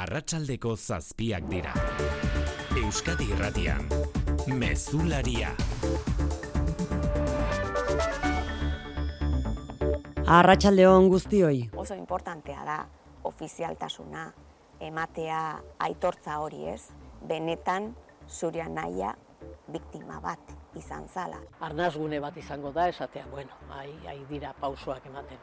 Arratsaldeko zazpiak dira. Euskadi Irratian. Mezularia. Arratsaldeon guztioi. oso importantea da ofizialtasuna ematea aitortza hori ez, benetan zure naia biktima bat izan zala. arnazgune bat izango da esatea, bueno, ai, ai dira pausoak ematen.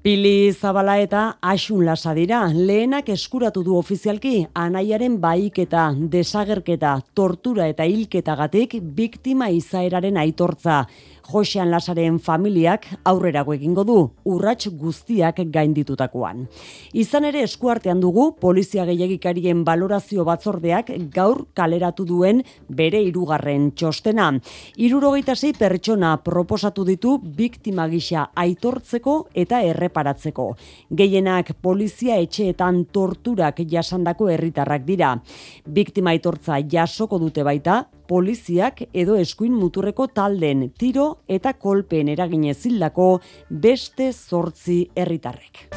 Pili Zabala eta Asun Lasa dira. Lehenak eskuratu du ofizialki anaiaren baiketa, desagerketa, tortura eta hilketagatik biktima izaeraren aitortza. Josean Lasaren familiak aurrerago egingo du, urrats guztiak gainditutakoan. Izan ere eskuartean dugu polizia gehiagikarien balorazio batzordeak gaur kaleratu duen bere hirugarren txostena. Irurogeita sei pertsona proposatu ditu biktima gisa aitortzeko eta erreparatzeko. Gehienak polizia etxeetan torturak jasandako herritarrak dira. Biktima aitortza jasoko dute baita, poliziak edo eskuin muturreko talden tiro eta kolpeen eragine zildako beste zortzi herritarrek.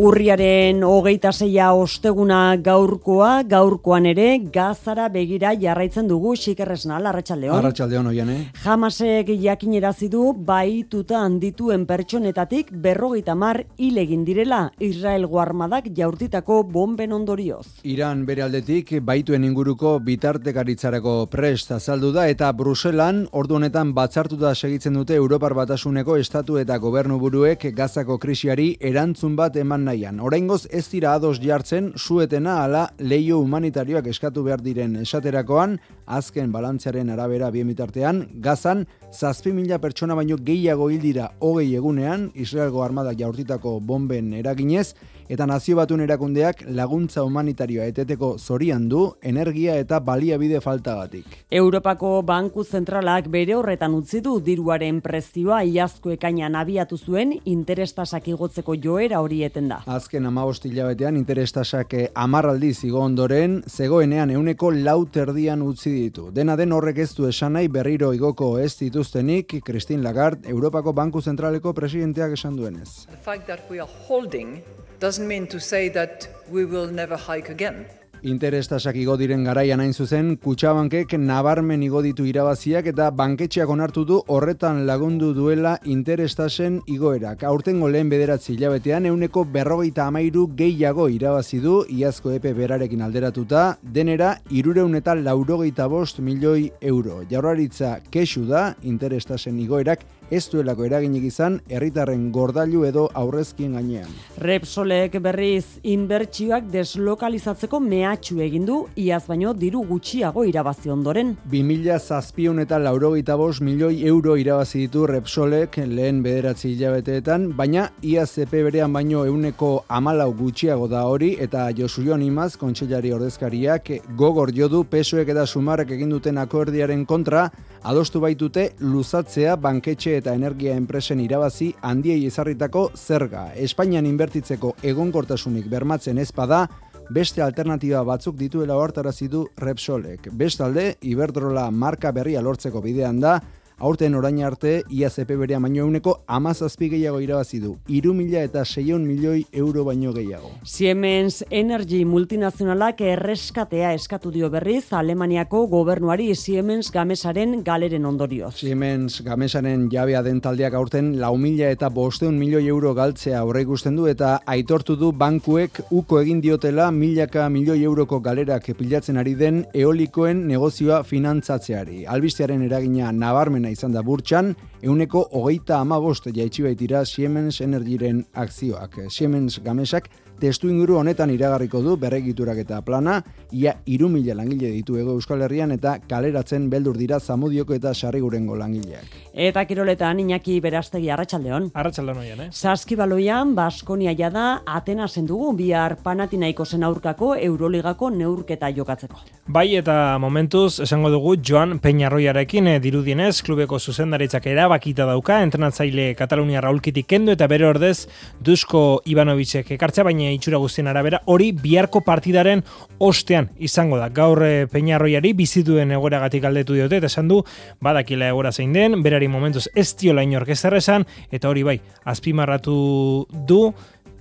Urriaren hogeita zeia osteguna gaurkoa, gaurkoan ere gazara begira jarraitzen dugu xikerresnal, arratsaldeon. Arratxaldeon oian, eh? Jamasek jakinerazi du baituta handituen pertsonetatik berrogeita mar hil egin direla Israel armadak jaurtitako bomben ondorioz. Iran bere aldetik baituen inguruko bitartekaritzarako prest azaldu da eta Bruselan ordu honetan batzartuta segitzen dute Europar Batasuneko estatu eta gobernu buruek gazako krisiari erantzun bat eman nahian. Oraingoz ez dira ados jartzen suetena ala leio humanitarioak eskatu behar diren esaterakoan, azken balantzearen arabera bien bitartean, gazan zazpi mila pertsona baino gehiago hil dira hogei egunean, Israelgo armadak jaurtitako bomben eraginez, eta nazio batun erakundeak laguntza humanitarioa eteteko zorian du energia eta baliabide faltagatik. Europako Banku Zentralak bere horretan utzi du diruaren prezioa iazko ekainan abiatu zuen interestasak igotzeko joera hori eten da. Azken amabost hilabetean interestasak amarraldi zigo ondoren, zegoenean euneko lau terdian utzi ditu. Dena den horrek ez du esan nahi berriro igoko ez dituztenik, Christine Lagarde, Europako Banku Zentraleko presidenteak esan duenez. The fact that we are holding doesn't mean to say that we will never hike again. Interestasak igo diren garaian hain zuzen, kutsabankek nabarmen igo ditu irabaziak eta banketxeak onartu du horretan lagundu duela interestasen igoerak. Aurtengo lehen bederatzi hilabetean euneko berrogeita amairu gehiago irabazi du iazko epe berarekin alderatuta, denera irureun eta laurogeita bost milioi euro. Jaurlaritza kesu da interestasen igoerak ez duelako eraginik izan herritarren gordailu edo aurrezkien gainean. Repsolek berriz inbertsioak deslokalizatzeko mehatxu egin du iaz baino diru gutxiago irabazi ondoren. 2000 zazpion eta laurogeita bost milioi euro irabazi ditu Repsolek lehen bederatzi hilabeteetan, baina IAZP berean baino euneko amalau gutxiago da hori eta Josu Jon Imaz, kontseilari ordezkariak, gogor jodu pesoek eta sumarrek egin duten akordiaren kontra, adostu baitute luzatzea banketxe eta energia enpresen irabazi handiei ezarritako zerga. Espainian inbertitzeko egonkortasunik bermatzen ezpada, beste alternatiba batzuk dituela ohartarazi du Repsolek. Bestalde, Iberdrola marka berria lortzeko bidean da, aurten orain arte IAZP berean baino euneko amazazpi gehiago irabazi du. Iru mila eta seion milioi euro baino gehiago. Siemens Energy multinazionalak erreskatea eskatu dio berriz Alemaniako gobernuari Siemens Gamesaren galeren ondorioz. Siemens Gamesaren jabea den taldeak aurten lau mila eta bosteun milioi euro galtzea aurre ikusten du eta aitortu du bankuek uko egin diotela milaka milioi euroko galerak pilatzen ari den eolikoen negozioa finantzatzeari. Albistearen eragina nabarmena izan da burtsan, euneko hogeita amabost jaitsi baitira Siemens Energyren akzioak. Siemens Gamesak testu inguru honetan iragarriko du berregiturak eta plana, ia iru mila langile ditu ego Euskal Herrian eta kaleratzen beldur dira zamudioko eta sarrigurengo langileak. Eta kiroletan Iñaki Berastegi Arratsaldeon. Arratxaldeon oian, eh? Saskibaloian Baskonia jada Atenasen dugu bihar Panatinaikosen aurkako Euroligako neurketa jokatzeko. Bai eta momentuz esango dugu Joan Peñarroiarekin eh, dirudienez klubeko zuzendaritzak era erabakita dauka entrenatzaile Katalunia Raulkitik kendu eta bere ordez Dusko Ivanovicek ekartzea baina itxura guztien arabera hori biharko partidaren ostean izango da. Gaur e, Peñarroiari bizituen egoragatik galdetu diote eta esan du badakila egora zein den, berari momentuz ez diola inork ez esan eta hori bai, azpimarratu du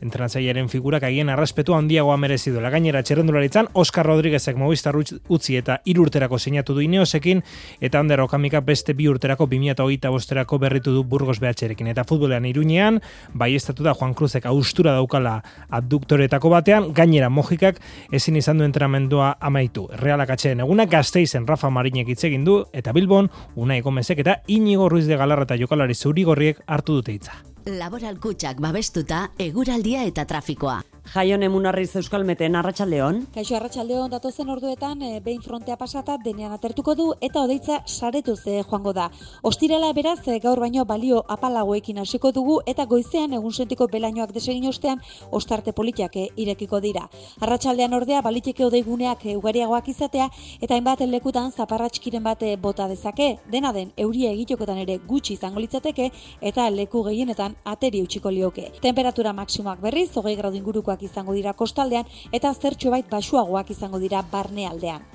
entrenatzailearen figurak agien arraspetu handiagoa merezi duela. Gainera txerrendularitzan Oscar Rodríguezek Movistar utzi eta hiru urterako sinatu du Ineosekin eta Ander Okamika beste bi urterako 2025 bosterako berritu du Burgos BHrekin eta futbolean Iruñean bai da Juan Cruzek austura daukala abduktoretako batean gainera Mojikak ezin izan du entrenamendua amaitu. Realak atxeen eguna Gasteizen Rafa Marinek hitz egin du eta Bilbon Unai Gomezek eta Inigo Ruiz de Galarra eta Jokalari Zurigorriek hartu dute hitza. Laboral kutsak babestuta, eguraldia eta trafikoa. Jaion emunarriz euskalmeten arratsaldeon. Kaixo arratsaldeon datozen orduetan e, behin frontea pasata denean atertuko du eta odeitza saretu ze joango da. Ostirela beraz e, gaur baino balio apalagoekin hasiko dugu eta goizean egun sentiko belainoak desegin ostean ostarte politiak e, irekiko dira. Arratsaldean ordea baliteke odeiguneak e, ugariagoak izatea eta hainbat lekutan zaparratskiren bate bota dezake. Dena den euria egitokotan ere gutxi izango litzateke eta leku gehienetan ateri utziko lioke. Temperatura maksimoak berriz 20 gradu ingurukoak izango dira kostaldean eta zertxo bait basuagoak izango dira barnealdean.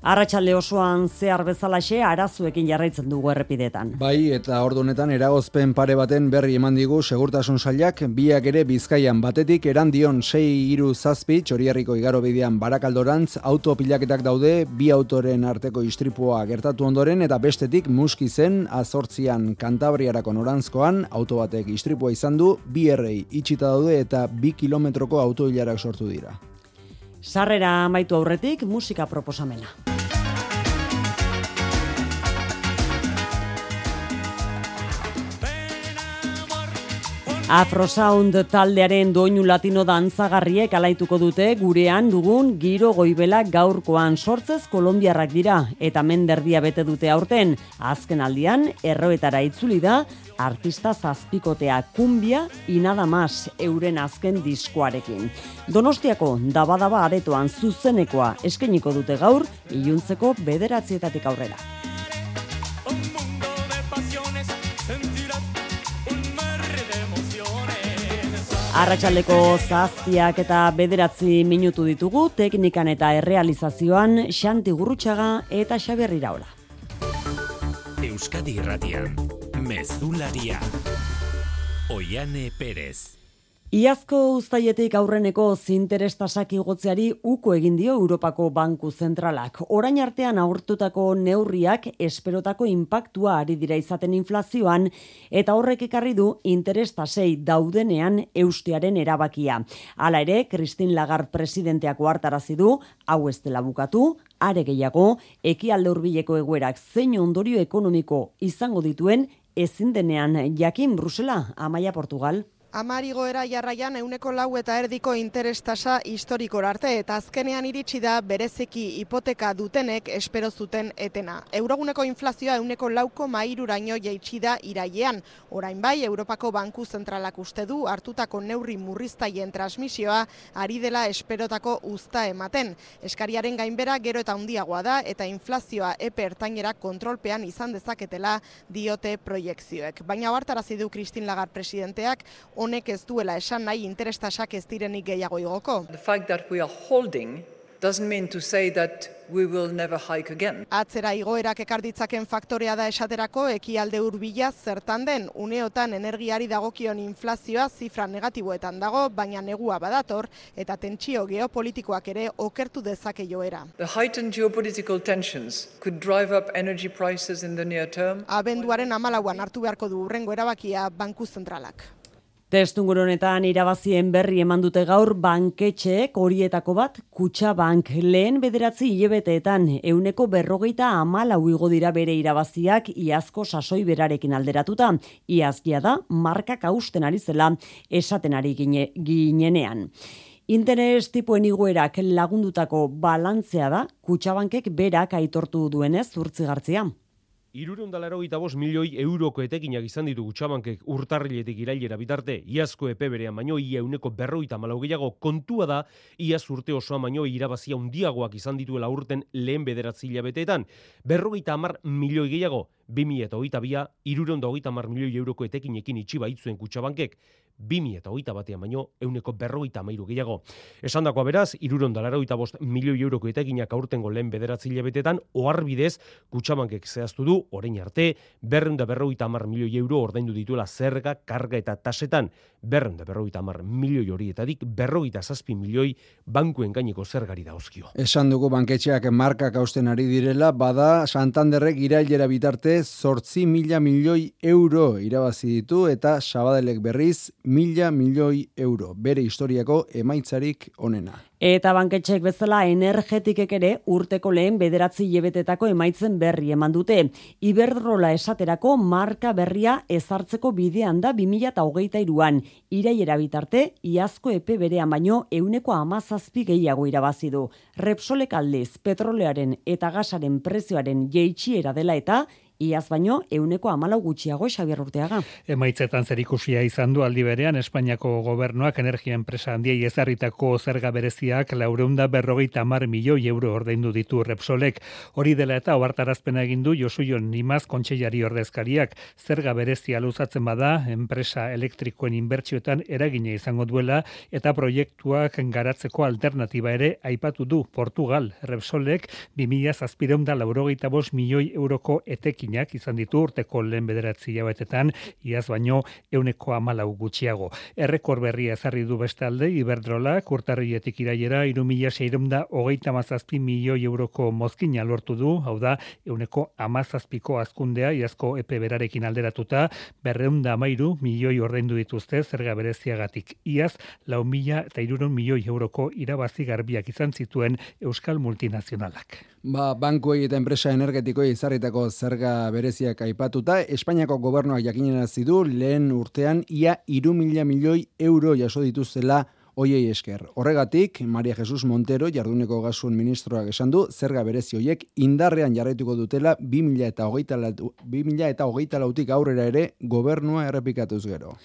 Arratxalde osoan zehar bezalaxe arazuekin jarraitzen dugu errepidetan. Bai, eta ordu honetan eragozpen pare baten berri eman digu segurtasun sailak biak ere bizkaian batetik erandion sei iru zazpi txoriarriko igaro bidean barakaldorantz autopilaketak daude bi autoren arteko istripua gertatu ondoren eta bestetik muski zen azortzian kantabriarako norantzkoan auto batek istripua izan du bi errei itxita daude eta bi kilometroko autoilarak sortu dira. Sarrera amaitu aurretik musika proposamena. Afrosound taldearen doinu latino dantzagarriek alaituko dute gurean dugun giro goibela gaurkoan sortzez kolombiarrak dira eta menderdia bete dute aurten. Azken aldian, erroetara itzuli da, artista zazpikotea kumbia inada mas euren azken diskoarekin. Donostiako dabadaba aretoan zuzenekoa eskeniko dute gaur, iluntzeko bederatzietatik aurrera. Arratxaldeko zaztiak eta bederatzi minutu ditugu, teknikan eta errealizazioan Xanti Gurrutxaga eta Xabier Iraola. Euskadi Irratian, Mezularia, Oiane Perez. Iazko ustaietik aurreneko zinteres tasak igotzeari uko egin dio Europako Banku Zentralak. Orain artean aurtutako neurriak esperotako inpaktua ari dira izaten inflazioan eta horrek ekarri du interes tasei daudenean eustearen erabakia. Hala ere, Christine Lagarde presidenteak hartarazi du, hau ez dela bukatu, are gehiago, ekialde hurbileko egoerak zein ondorio ekonomiko izango dituen ezin denean jakin Brusela, Amaia Portugal. Amarigoera jarraian euneko lau eta erdiko interestasa historikor arte eta azkenean iritsi da berezeki hipoteka dutenek espero zuten etena. Euroguneko inflazioa euneko lauko mairuraino jaitsi da irailean. Orain bai, Europako Banku Zentralak uste du hartutako neurri murriztaien transmisioa ari dela esperotako uzta ematen. Eskariaren gainbera gero eta handiagoa da eta inflazioa epe ertainera kontrolpean izan dezaketela diote proiekzioek. Baina hartarazi du Christine Lagarde presidenteak honek ez duela esan nahi interestasak ez direnik gehiago igoko. The fact that we are holding doesn't mean to say that we will never hike again. Atzera igoerak ekarditzaken faktorea da esaterako ekialde hurbila zertan den uneotan energiari dagokion inflazioa zifra negatiboetan dago, baina negua badator eta tentsio geopolitikoak ere okertu dezake joera. The heightened geopolitical tensions could drive up energy prices in the near term. Abenduaren amalauan hartu beharko du urrengo erabakia banku zentralak. Testungur honetan irabazien berri eman dute gaur banketxeek horietako bat kutsa bank lehen bederatzi hilebeteetan euneko berrogeita amala uigo dira bere irabaziak iazko sasoi berarekin alderatuta. Iazkia da markak hausten ari zela esaten ari gine, ginenean. Interes tipuen iguerak lagundutako balantzea da kutsabankek berak aitortu duenez urtzigartzia. Irureun dalaro bost milioi euroko etekinak izan ditu gutxabankek urtarriletik irailera bitarte, iazko epe berean baino ia euneko berroita malau gehiago. Kontua da, iaz urte osoa baino irabazia undiagoak izan dituela urten lehen bederatzi hilabeteetan. Berrogeita amar milioi gehiago, 2000 eta hogeita bia, irureun hogeita amar milioi euroko etekinekin itxiba itzuen kutxabankek, 2000 eta hogeita batean baino, euneko berrogeita amairu gehiago. Esan dakoa beraz, iruron dalara bost milioi euroko etekinak aurtengo lehen bederatzi hilabetetan, oarbidez, kutxabankek zehaztu du, orain arte, berreun da berrogeita amar milioi euro ordaindu dituela zerga, karga eta tasetan, berreun da berrogeita amar milioi horietadik, berrogeita zazpi milioi bankuen gaineko zergari dauzkio. Esan dugu banketxeak markak hausten ari direla, bada Santanderrek irailera bitarte zortzi mila milioi euro irabazi ditu eta Sabadelek berriz mila milioi euro. Bere historiako emaitzarik onena. Eta banketxek bezala energetikek ere urteko lehen bederatzi jebetetako emaitzen berri eman dute. Iberdrola esaterako marka berria ezartzeko bidean da 2008 iruan. Iraiera bitarte, iazko epe berean baino euneko amazazpi gehiago irabazi du. Repsolek aldiz, petrolearen eta gasaren prezioaren jeitxiera dela eta Iaz baino, euneko amalau gutxiago Xabier Urteaga. Emaitzetan zer ikusia izan du aldi berean, Espainiako gobernuak energia enpresa handiei ezarritako zerga bereziak laureunda berrogeita mar milioi euro ordaindu ditu Repsolek. Hori dela eta oartarazpena egin du Josuion Nimaz kontseilari ordezkariak zerga berezia luzatzen bada enpresa elektrikoen inbertsioetan eragina izango duela eta proiektuak garatzeko alternatiba ere aipatu du Portugal Repsolek 2000 zazpireunda laurogeita bos milioi euroko etekin etekinak izan ditu urteko lehen bederatzi jabetetan, iaz baino euneko amalau gutxiago. Errekor berria ezarri du bestalde, Iberdrola, kurtarrietik iraiera, irumila seirumda hogeita mazazpi milioi euroko mozkina lortu du, hau da, euneko amazazpiko azkundea, iazko epe berarekin alderatuta, berreunda amairu milioi ordaindu dituzte zerga bereziagatik. Iaz, lau mila eta irurun milioi euroko irabazi garbiak izan zituen Euskal Multinazionalak. Ba, bankuei eta enpresa energetikoi izarritako zerga bereziak aipatuta, Espainiako gobernuak jakinera zidu lehen urtean ia iru mila milioi euro jaso dituzela oiei esker. Horregatik, Maria Jesus Montero, jarduneko gasun ministroak esan du, zerga berezi hoiek indarrean jarraituko dutela 2000 eta hogeita, 2000 eta hogeita lautik aurrera ere gobernua errepikatuz gero.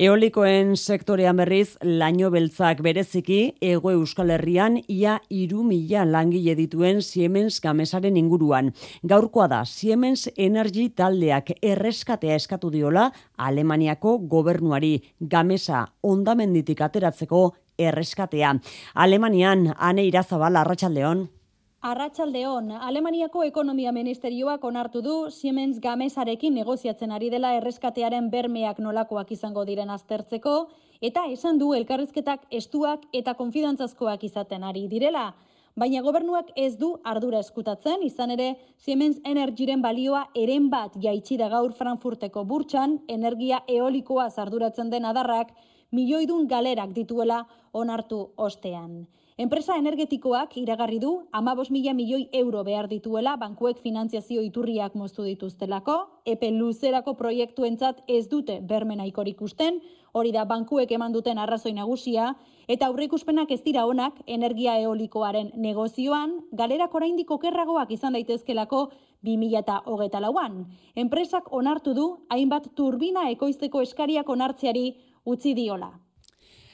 Eolikoen sektorean berriz, laino beltzak bereziki, ego euskal herrian, ia iru mila langile dituen Siemens gamesaren inguruan. Gaurkoa da, Siemens Energy taldeak erreskatea eskatu diola, Alemaniako gobernuari gamesa ondamenditik ateratzeko erreskatea. Alemanian, ane irazabal, arratsaldeon. Arratsaldeon, Alemaniako ekonomia ministerioak onartu du Siemens Gamesarekin negoziatzen ari dela erreskatearen bermeak nolakoak izango diren aztertzeko eta esan du elkarrizketak estuak eta konfidantzazkoak izaten ari direla. Baina gobernuak ez du ardura eskutatzen, izan ere Siemens Energyren balioa eren bat jaitsi da gaur Frankfurteko burtsan, energia eolikoa zarduratzen den adarrak, milioidun galerak dituela onartu ostean. Enpresa energetikoak iragarri du amabos mila milioi euro behar dituela bankuek finantziazio iturriak moztu dituztelako, epe luzerako proiektuentzat ez dute bermena ikusten, hori da bankuek eman duten arrazoi nagusia, eta aurreikuspenak ez dira onak energia eolikoaren negozioan, galerak oraindik okerragoak izan daitezkelako 2008 lauan. Enpresak onartu du hainbat turbina ekoizteko eskariak onartzeari utzi diola.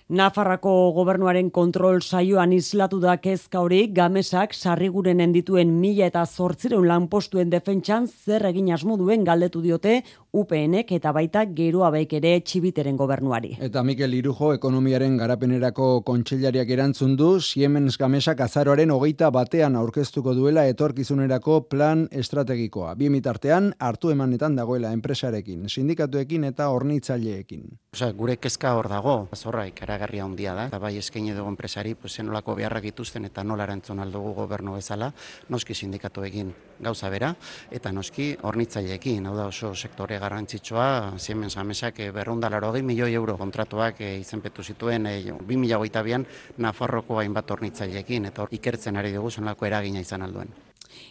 Nafarrako gobernuaren kontrol saioan islatu da kezka hori gamesak sarrigurenen dituen mila eta zortzireun lanpostuen defentsan zer egin asmo duen galdetu diote UPNek eta baita geroa baik ere txibiteren gobernuari. Eta Mikel Irujo ekonomiaren garapenerako kontxellariak erantzun du Siemens gamesak azaroaren hogeita batean aurkeztuko duela etorkizunerako plan estrategikoa. Bi mitartean hartu emanetan dagoela enpresarekin, sindikatuekin eta hornitzaileekin. Osa, gure kezka hor dago, zorra ikara ikaragarria handia da. Eta bai eskaini dugu enpresari, pues zenolako beharrak dituzten eta nola erantzun aldugu gobernu bezala, noski sindikatu egin gauza bera, eta noski hornitzaileekin, hau da oso sektore garrantzitsua, Siemens Amesak berrundalaro milioi euro kontratuak e, izenpetu zituen e, eh, 2008an Nafarroko hainbat hornitzaileekin, eta ikertzen ari dugu zenolako eragina izan alduen.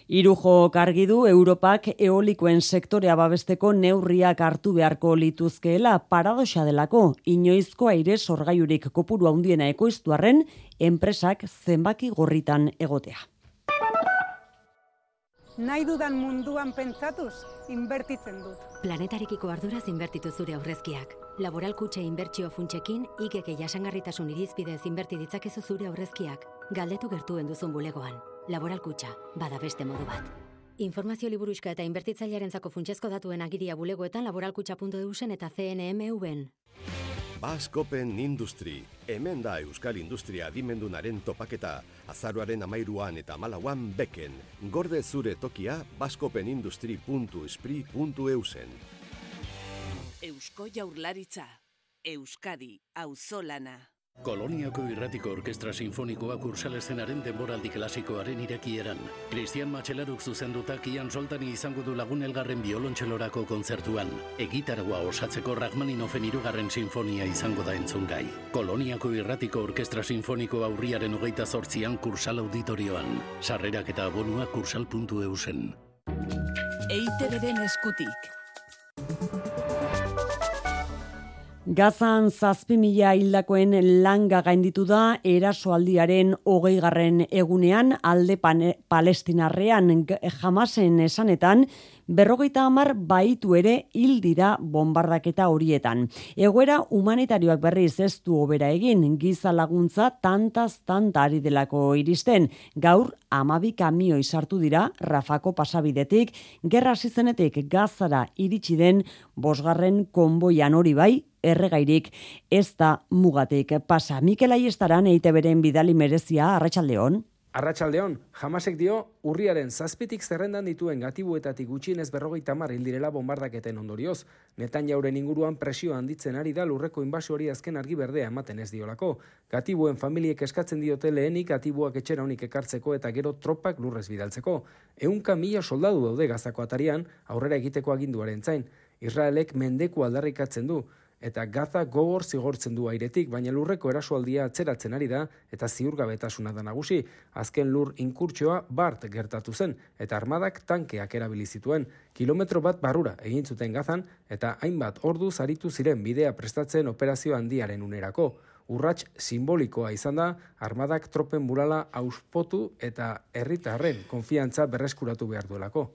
Irujo kargi du Europak eolikoen sektorea babesteko neurriak hartu beharko lituzkeela paradoxa delako inoizko aire sorgaiurik kopuru handiena ekoiztuarren enpresak zenbaki gorritan egotea. Nahi dudan munduan pentsatuz, inbertitzen dut. Planetarikiko arduraz inbertitu zure aurrezkiak. Laboral kutxe inbertsio funtsekin, ikeke jasangarritasun irizpidez inberti ditzakezu zure aurrezkiak. Galdetu gertuen duzun bulegoan. Laboral kutxa, bada beste modu bat. Informazio liburuxka eta inbertitzailearen zako funtsezko datuen agiria bulegoetan laboralkutxa.eusen eta CNMV-en. Baskopen Industri, hemen da Euskal Industria adimendunaren topaketa, azaruaren amairuan eta malauan beken, gorde zure tokia baskopenindustri.espri.eusen. Eusko Jaurlaritza, Euskadi, Auzolana. Koloniako irratiko orkestra sinfonikoa kursalezenaren denboraldi klasikoaren irekieran. Cristian Matxelaruk zuzendutak Ian Soltani izango du lagun elgarren biolontxelorako kontzertuan. Egitaragua osatzeko Rachmaninofen irugarren sinfonia izango da entzungai. Koloniako irratiko orkestra sinfoniko aurriaren hogeita zortzian kursal auditorioan. Sarrerak eta abonua kursal.eusen. Eite beren eskutik. Gazan zazpi mila hildakoen langa gainditu da erasoaldiaren hogeigarren egunean alde palestinarrean jamasen esanetan berrogeita hamar baitu ere hil dira bombardaketa horietan. Egoera humanitarioak berriz ez du obera egin, giza laguntza tantaz tantari delako iristen. Gaur, amabi kamioi sartu dira Rafako pasabidetik, gerra zizenetik gazara iritsi den bosgarren konboian hori bai, erregairik ez da mugatik pasa. Mikel Aiestaran eite beren bidali merezia, arratsaldeon. Arratxaldeon, jamasek dio, urriaren zazpitik zerrendan dituen gatibuetatik gutxienez berrogeita mar hildirela bombardaketen ondorioz. Netan jauren inguruan presio handitzen ari da lurreko inbasio azken argi berdea ematen ez diolako. Gatibuen familiek eskatzen diote lehenik gatibuak etxera honik ekartzeko eta gero tropak lurrez bidaltzeko. Eunka mila soldadu daude gazako atarian, aurrera egiteko aginduaren zain. Israelek mendeku aldarrikatzen du eta Gaza gogor zigortzen du airetik, baina lurreko erasoaldia atzeratzen ari da eta ziurgabetasuna da nagusi. Azken lur inkurtsoa bart gertatu zen eta armadak tankeak erabili zituen. Kilometro bat barrura egin zuten Gazan eta hainbat ordu zaritu ziren bidea prestatzen operazio handiaren unerako. Urrats simbolikoa izan da, armadak tropen burala auspotu eta herritarren konfiantza berreskuratu behar duelako.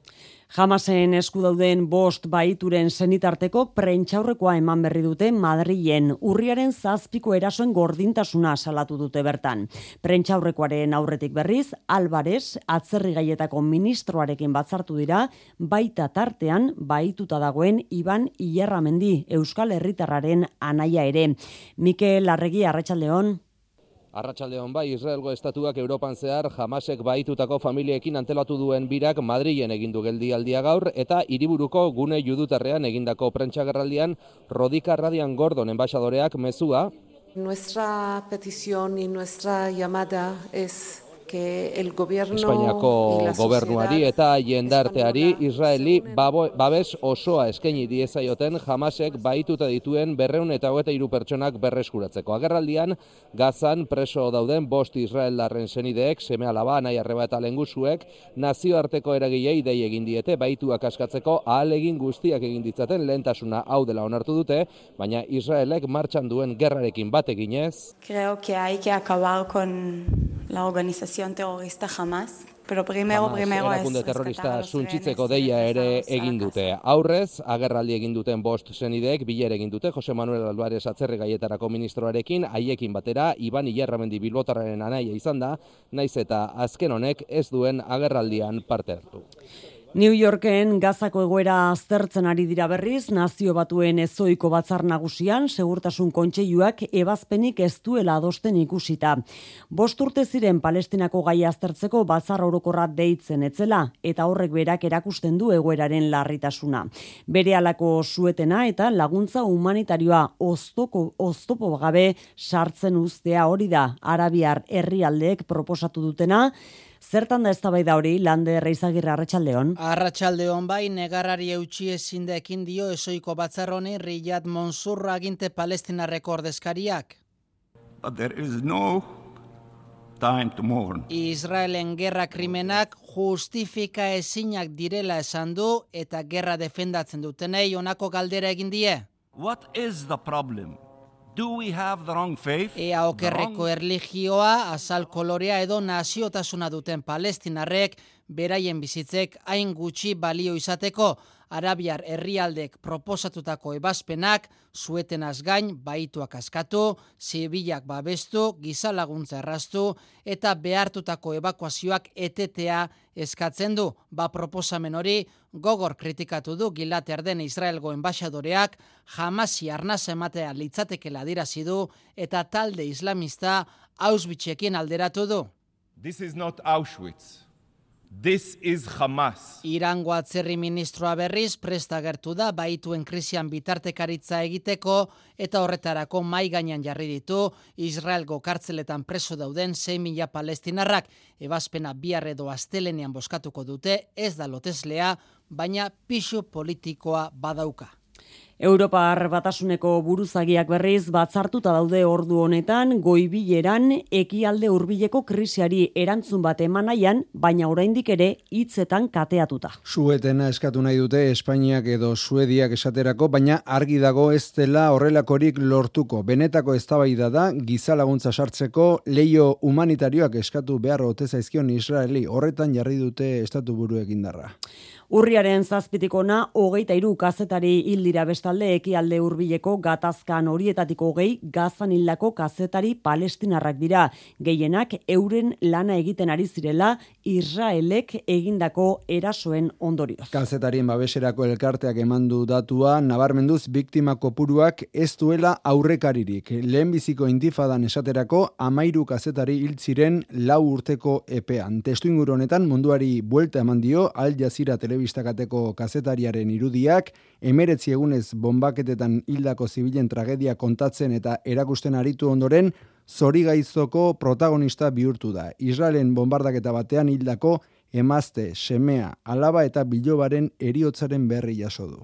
Jamasen esku dauden bost baituren zenitarteko prentxaurrekoa eman berri dute Madrilen urriaren zazpiko erasoen gordintasuna salatu dute bertan. Prentxaurrekoaren aurretik berriz, Alvarez atzerri gaietako ministroarekin batzartu dira, baita tartean baituta dagoen Iban Ierramendi Euskal Herritarraren anaia ere. Mikel Arregi Arratsaldeon. Arratxaldeon bai, Israelgo estatuak Europan zehar jamasek baitutako familiekin antelatu duen birak Madrilen egindu geldi aldia gaur eta hiriburuko gune judutarrean egindako prentxagerraldian Rodika Radian Gordon enbaixadoreak mezua. Nuestra petición y nuestra llamada es que el gobierno Espainiako gobernuari eta jendarteari Israeli babes osoa eskaini diezaioten jamasek baituta dituen berreun eta hogeta iru pertsonak berreskuratzeko. Agerraldian, gazan preso dauden bost Israeldarren senideek, seme alaba, nahi arreba eta lengusuek, nazioarteko eragilei dei egin diete baituak askatzeko ahalegin guztiak egin ditzaten lehentasuna hau dela onartu dute, baina Israelek martxan duen gerrarekin bat eginez. Creo que hay que acabar con la organización terrorista jamás. Pero primero, Hamas, primero es terrorista suntzitzeko deia ere egin dute. Aurrez, agerraldi egin duten bost zenideek, bilere egin dute, Jose Manuel Alvarez atzerri gaietarako ministroarekin, haiekin batera, Iban Ilerramendi Bilbotararen anaia izan da, naiz eta azken honek ez duen agerraldian parte hartu. New Yorken gazako egoera aztertzen ari dira berriz, nazio batuen ezoiko batzar nagusian, segurtasun kontseiluak ebazpenik ez duela adosten ikusita. Bost urte ziren palestinako gai aztertzeko batzar orokorra deitzen etzela, eta horrek berak erakusten du egoeraren larritasuna. Bere alako suetena eta laguntza humanitarioa oztoko, oztopo gabe sartzen uztea hori da, arabiar herrialdeek proposatu dutena, Zertan da ez da hori, lande reizagirre arratsaldeon. Arratsaldeon bai, negarrari eutxi ezin ekin dio esoiko batzarroni Riyad Monsurra aginte palestina rekordezkariak. But there is no time to mourn. Israelen gerra krimenak justifika ezinak direla esan du eta gerra defendatzen dutenei honako galdera egin die. What is the problem? Do we have the wrong faith? Ea okerreko erligioa, azal kolorea edo naziotasuna duten palestinarrek beraien bizitzek hain gutxi balio izateko, Arabiar herrialdek proposatutako ebazpenak zuetenaz gain baituak askatu, zibilak babestu, gizalaguntza erraztu eta behartutako evakuazioak etetea eskatzen du. Ba proposamen hori gogor kritikatu du gilater den Israelgo enbaixadoreak jamasi arnaz ematea litzatekela dirazi du eta talde islamista Auschwitzekin alderatu du. This is not Auschwitz. This is Hamas. Irango atzerri ministroa berriz prestagertu da baituen krisian bitartekaritza egiteko eta horretarako mai gainean jarri ditu Israelgo kartzeletan preso dauden 6.000 palestinarrak ebazpena bihar edo astelenean boskatuko dute ez da loteslea baina pisu politikoa badauka. Europar batasuneko buruzagiak berriz batzartuta daude ordu honetan goibileran ekialde hurbileko krisiari erantzun bat emanaian, baina oraindik ere hitzetan kateatuta. Suetena eskatu nahi dute Espainiak edo Suediak esaterako, baina argi dago ez dela horrelakorik lortuko. Benetako eztabaida da giza laguntza sartzeko leio humanitarioak eskatu behar ote zaizkion Israeli. Horretan jarri dute estatu buruek indarra. Urriaren zazpitikona, hogeita iru kazetari hildira bestalde ekialde hurbileko gatazkan horietatik hogei gazan hildako kazetari palestinarrak dira. Gehienak euren lana egiten ari zirela Israelek egindako erasoen ondorioz. Kazetarien babeserako elkarteak emandu datua, nabarmenduz biktima kopuruak ez duela aurrekaririk. Lehenbiziko intifadan esaterako, amairu kazetari hiltziren lau urteko epean. Testu honetan munduari buelta eman dio, al telebizioa telebistakateko kazetariaren irudiak, emeretzi egunez bombaketetan hildako zibilen tragedia kontatzen eta erakusten aritu ondoren, zori gaizoko protagonista bihurtu da. Israelen bombardaketa batean hildako emazte, semea, alaba eta bilobaren eriotzaren berri jaso du.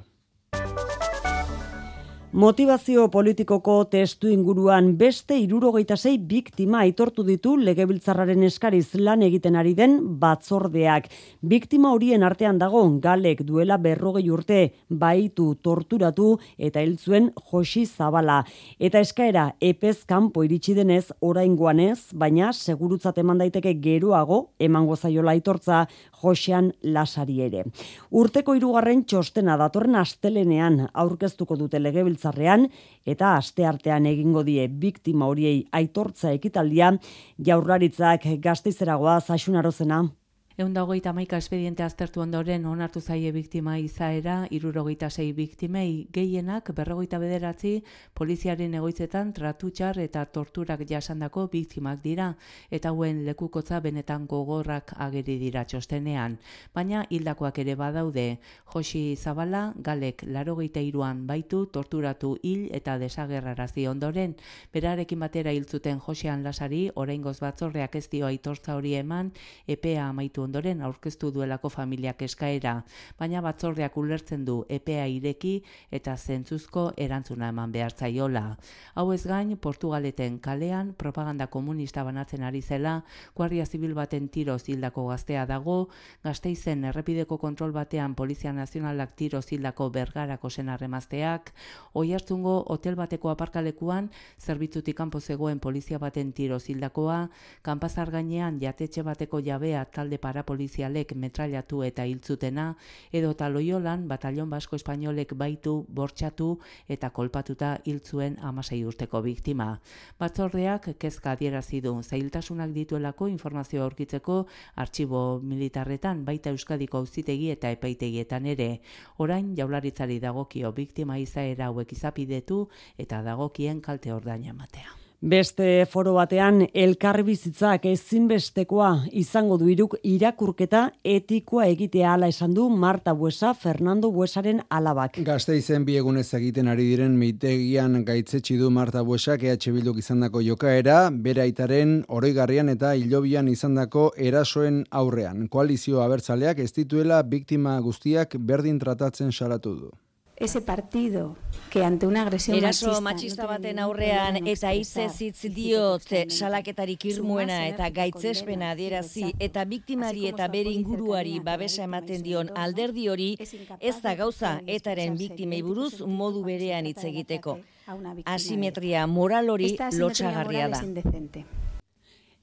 Motivazio politikoko testu inguruan beste irurogeita zei biktima aitortu ditu legebiltzarraren eskariz lan egiten ari den batzordeak. Biktima horien artean dago galek duela berrogei urte baitu torturatu eta hiltzuen josi zabala. Eta eskaera epez kanpo iritsi denez orain guanez, baina segurutzat eman daiteke geroago emango zaiola aitortza josean lasari ere. Urteko hirugarren txostena datorren astelenean aurkeztuko dute legebiltzararen legebiltzarrean eta asteartean egingo die biktima horiei aitortza ekitaldia jaurlaritzak gazteizeragoa zaxunarozena. Egun da hogeita maika espediente aztertu ondoren onartu zaie biktima izaera, irurogeita sei biktimei gehienak berrogeita bederatzi poliziaren egoitzetan tratutxar eta torturak jasandako biktimak dira, eta hauen lekukotza benetan gogorrak ageri dira txostenean. Baina hildakoak ere badaude, Josi Zabala, galek larogeita iruan baitu, torturatu hil eta desagerrarazi ondoren, berarekin batera hiltzuten Josean Lasari, oraingoz batzorreak ez dio aitortza hori eman, epea amaitu ondoren aurkeztu duelako familiak eskaera, baina batzordeak ulertzen du EPA ireki eta zentzuzko erantzuna eman behar zaiola. Hau ez gain, Portugaleten kalean propaganda komunista banatzen ari zela, Guardia Zibil baten tiro zildako gaztea dago, gazteizen errepideko kontrol batean Polizia Nazionalak tiro zildako bergarako senarremazteak, oi hartzungo hotel bateko aparkalekuan, zerbitzutik kanpo zegoen polizia baten tiro zildakoa, kanpazar gainean jatetxe bateko jabea talde para polizialek metrailatu eta hiltzutena, edo taloiolan batalion basko espainolek baitu, bortxatu eta kolpatuta hiltzuen amasei urteko biktima. Batzordeak kezka adierazi du zailtasunak dituelako informazioa aurkitzeko artxibo militarretan baita Euskadiko auzitegi eta epaitegietan ere. Orain jaularitzari dagokio biktima izaera hauek izapidetu eta dagokien kalte ordaina matea. Beste foro batean elkarbizitzak ezinbestekoa izango du iruk irakurketa etikoa egitea ala esan du Marta Buesa Fernando Buesaren alabak. Gazteizen biegunez egiten ari diren meitegian gaitzetsi du Marta Buesa EH Bilduk izandako jokaera, bera itaren oroigarrian eta hilobian izandako erasoen aurrean. Koalizio abertzaleak ez dituela biktima guztiak berdin tratatzen salatu du ese partido que ante una agresión Eraso machista, baten aurrean eta hitze hitz diot salaketarik irmuena eta gaitzespena adierazi eta biktimari eta bere inguruari babesa ematen dion alderdi hori ez da gauza etaren biktimei buruz modu berean hitz egiteko. Asimetria moral hori lotsagarria da.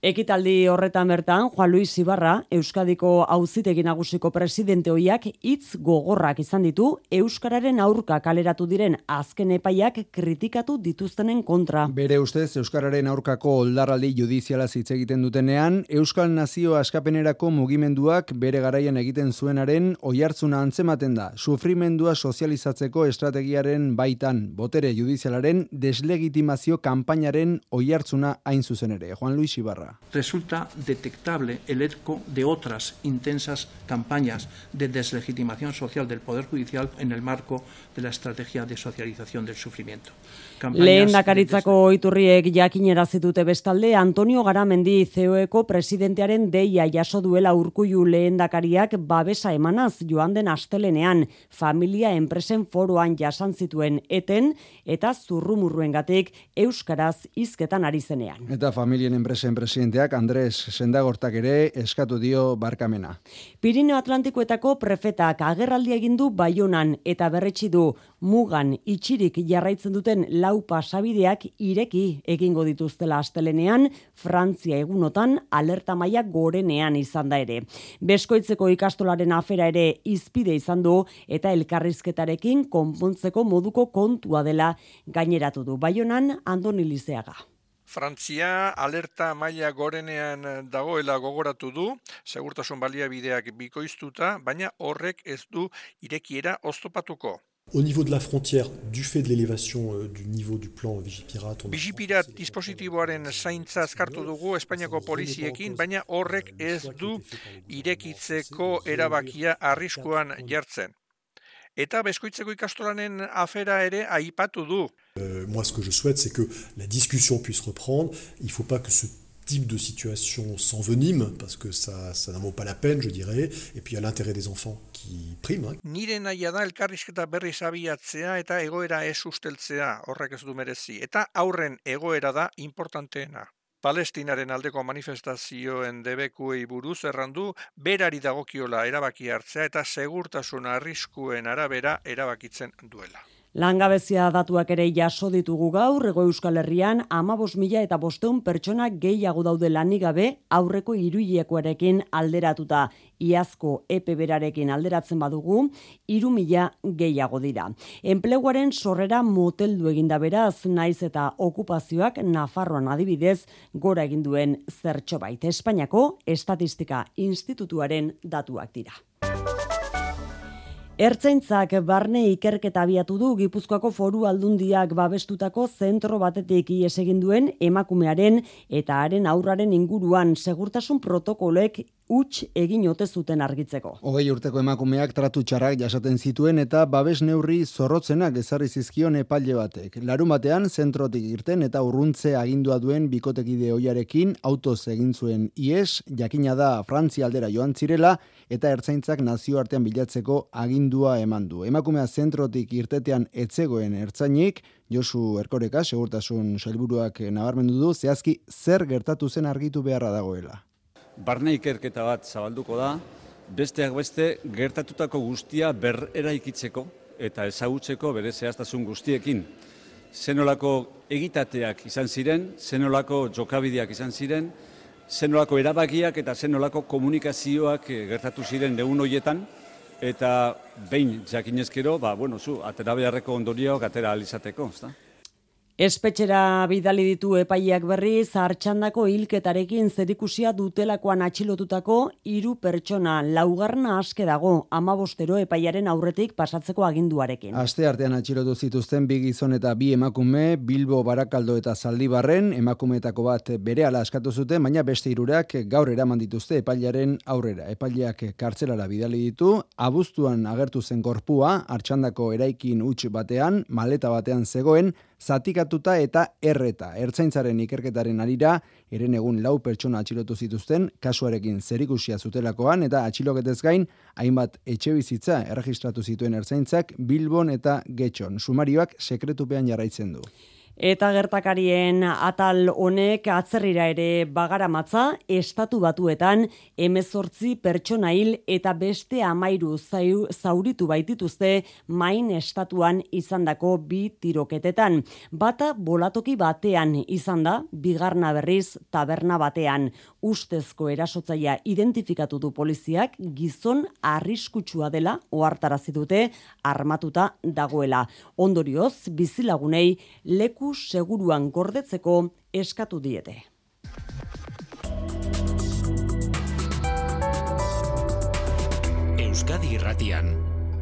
Ekitaldi horretan bertan, Juan Luis Ibarra, Euskadiko auzitegi nagusiko presidente hoiak hitz gogorrak izan ditu Euskararen aurka kaleratu diren azken epaiak kritikatu dituztenen kontra. Bere ustez, Euskararen aurkako oldarraldi judiziala hitz egiten dutenean, Euskal Nazio askapenerako mugimenduak bere garaian egiten zuenaren oihartzuna antzematen da, sufrimendua sozializatzeko estrategiaren baitan, botere judizialaren deslegitimazio kanpainaren oihartzuna hain zuzen ere. Juan Luis Ibarra resulta detectable el eco de otras intensas campañas de deslegitimación social del Poder Judicial en el marco de la estrategia de socialización del sufrimiento. Lehen dakaritzako iturriek jakinera zitute bestalde, Antonio Garamendi CEOeko presidentearen deia jaso duela urkuiu lehen dakariak babesa emanaz joan den astelenean, familia enpresen foroan jasan zituen eten eta zurrumurruen gatik Euskaraz izketan ari zenean. Eta familien enpresen presidenteak Andres Sendagortak ere eskatu dio barkamena. Pirineo Atlantikoetako prefetak agerraldia egin du Baionan eta berretsi du mugan itxirik jarraitzen duten lau pasabideak ireki egingo dituztela astelenean Frantzia egunotan alerta maila gorenean izan da ere. Beskoitzeko ikastolaren afera ere izpide izan du eta elkarrizketarekin konpontzeko moduko kontua dela gaineratu du. Baionan Andoni Lizeaga. Frantzia alerta maila gorenean dagoela gogoratu du, segurtasun baliabideak bikoiztuta, baina horrek ez du irekiera oztopatuko. Au niveau de la frontière, du fait de l'élévation euh, du niveau du plan Vigipirat... Vigipirat dispositiboaren zaintza azkartu dugu Espainiako poliziekin, baina horrek ez du irekitzeko erabakia arriskuan jartzen. Eta beskoitzeko ikastolanen afera ere aipatu du. Euh, moi, ce que je souhaite, c'est que la discussion puisse reprendre. Il ne faut pas que ce type de situation s'envenime, parce que ça, ça n'en vaut pas la peine, je dirais. Et puis, il y a l'intérêt des enfants qui prime. Hein. Nire naia da elkarrizketa berriz abiatzea eta egoera ez usteltzea horrek ez du merezi. Eta aurren egoera da importanteena. Palestinaren aldeko manifestazioen debekuei buruz errandu, berari dagokiola erabaki hartzea eta segurtasun arriskuen arabera erabakitzen duela. Langabezia datuak ere jaso ditugu gaur, ego euskal herrian, ama mila eta bosteun pertsona gehiago daude lanik gabe aurreko iruilekoarekin alderatuta. Iazko epe berarekin alderatzen badugu, iru mila gehiago dira. Enpleguaren sorrera moteldu eginda beraz, naiz eta okupazioak Nafarroan adibidez, gora egin duen zertxo baita Espainiako Estatistika Institutuaren datuak dira. Ertzaintzak barne ikerketa abiatu du Gipuzkoako Foru Aldundiak babestutako zentro batetik ies egin duen emakumearen eta haren aurraren inguruan segurtasun protokolek huts egin ote zuten argitzeko. Hogei urteko emakumeak tratu txarrak jasaten zituen eta babes neurri zorrotzenak ezarri zizkion epaile batek. Larun batean zentrotik irten eta urruntze agindua duen bikotekide hoiarekin autoz egin zuen IES, jakina da Frantzia aldera joan zirela eta ertzaintzak nazioartean bilatzeko agindua eman du. Emakumea zentrotik irtetean etzegoen ertzainik, Josu Erkoreka, segurtasun sailburuak nabarmendu du, zehazki zer gertatu zen argitu beharra dagoela. Barne ikerketa bat zabalduko da, besteak beste gertatutako guztia berreraikitzeko eta ezagutzeko bere zehaztasun guztiekin. Zenolako egitateak izan ziren, zenolako jokabideak izan ziren, zenolako erabakiak eta zenolako komunikazioak eh, gertatu ziren egun hoietan, eta behin jakinezkero, ba, bueno, zu, atera beharreko ondorioak atera alizateko, ezta? Espetxera bidali ditu epaileak berri zartxandako hilketarekin zerikusia dutelakoan atxilotutako hiru pertsona laugarna aske dago amabostero epaiaren aurretik pasatzeko aginduarekin. Aste artean atxilotu zituzten bi gizon eta bi emakume Bilbo Barakaldo eta Zaldibarren emakumeetako bat bere ala askatu zuten, baina beste hirurak gaur eraman dituzte epailearen aurrera. Epaileak kartzelara bidali ditu, abuztuan agertu zen korpua, hartxandako eraikin huts batean, maleta batean zegoen, zatikatuta eta erreta. Ertzaintzaren ikerketaren arira, eren egun lau pertsona atxilotu zituzten, kasuarekin zerikusia zutelakoan, eta atxiloketez gain, hainbat etxe bizitza erregistratu zituen ertzaintzak Bilbon eta Getxon. Sumarioak sekretupean jarraitzen du. Eta gertakarien atal honek atzerrira ere bagara matza, estatu batuetan emezortzi pertsona hil eta beste amairu zauritu baitituzte main estatuan izandako bi tiroketetan. Bata bolatoki batean izan da, bigarna berriz taberna batean. Ustezko erasotzaia identifikatu du poliziak gizon arriskutsua dela ohartarazi dute armatuta dagoela. Ondorioz, bizilagunei leku seguruan gordetzeko eskatu diete. Euskadi Irratian,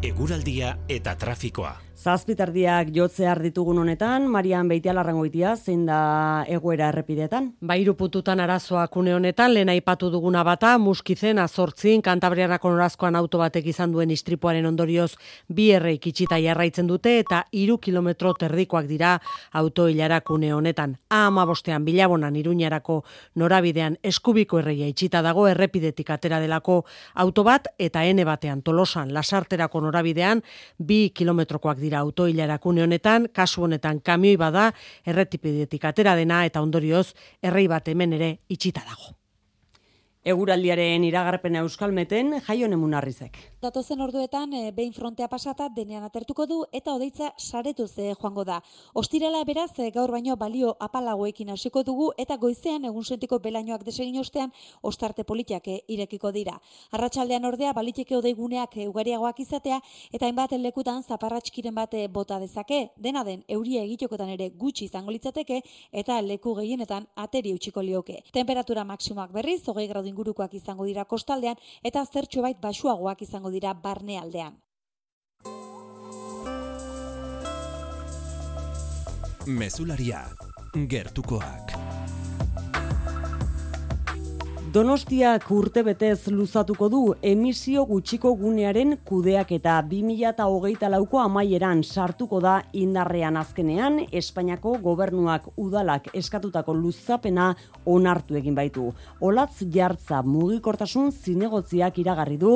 eguraldia eta trafikoa. Zazpitardiak jotze ditugun honetan, Marian Beitia larrangoitia, zein da egoera errepidetan? Bairu pututan arazoa kune honetan, lehen aipatu duguna bata, muskizen, azortzin, kantabrianako norazkoan auto batek izan duen istripuaren ondorioz bi erreik itxita jarraitzen dute, eta iru kilometro terdikoak dira auto kune honetan. Ama bostean, bilabonan iruñarako norabidean eskubiko erreia itxita dago, errepidetik atera delako auto bat, eta ene batean tolosan, lasarterako norabidean, bi kilometrokoak dira dira autoilarakune honetan, kasu honetan kamioi bada, erretipidetik atera dena eta ondorioz errei bat hemen ere itxita dago. Eguraldiaren iragarpena euskalmeten, jaio nemunarrizek. Datozen orduetan, e, behin frontea pasata denean atertuko du eta odeitza saretu ze joango da. Ostirela beraz, e, gaur baino balio apalagoekin hasiko dugu eta goizean egun sentiko belainoak desegin ostean, ostarte politiak e, irekiko dira. Arratxaldean ordea, baliteke odeiguneak ugariagoak izatea eta hainbat lekutan zaparratxkiren bate bota dezake, dena den euria egitekotan ere gutxi izango litzateke eta leku gehienetan ateri utxiko lioke. Temperatura maksimoak berriz, hogei gradu ingurukoak izango dira kostaldean eta zertxo bait basuagoak izango dira barnealdean. Mesularia, gertukoak. Donostiak urte betez luzatuko du emisio gutxiko gunearen kudeak eta 2008 lauko amaieran sartuko da indarrean azkenean Espainiako gobernuak udalak eskatutako luzapena onartu egin baitu. Olatz jartza mugikortasun zinegotziak iragarri du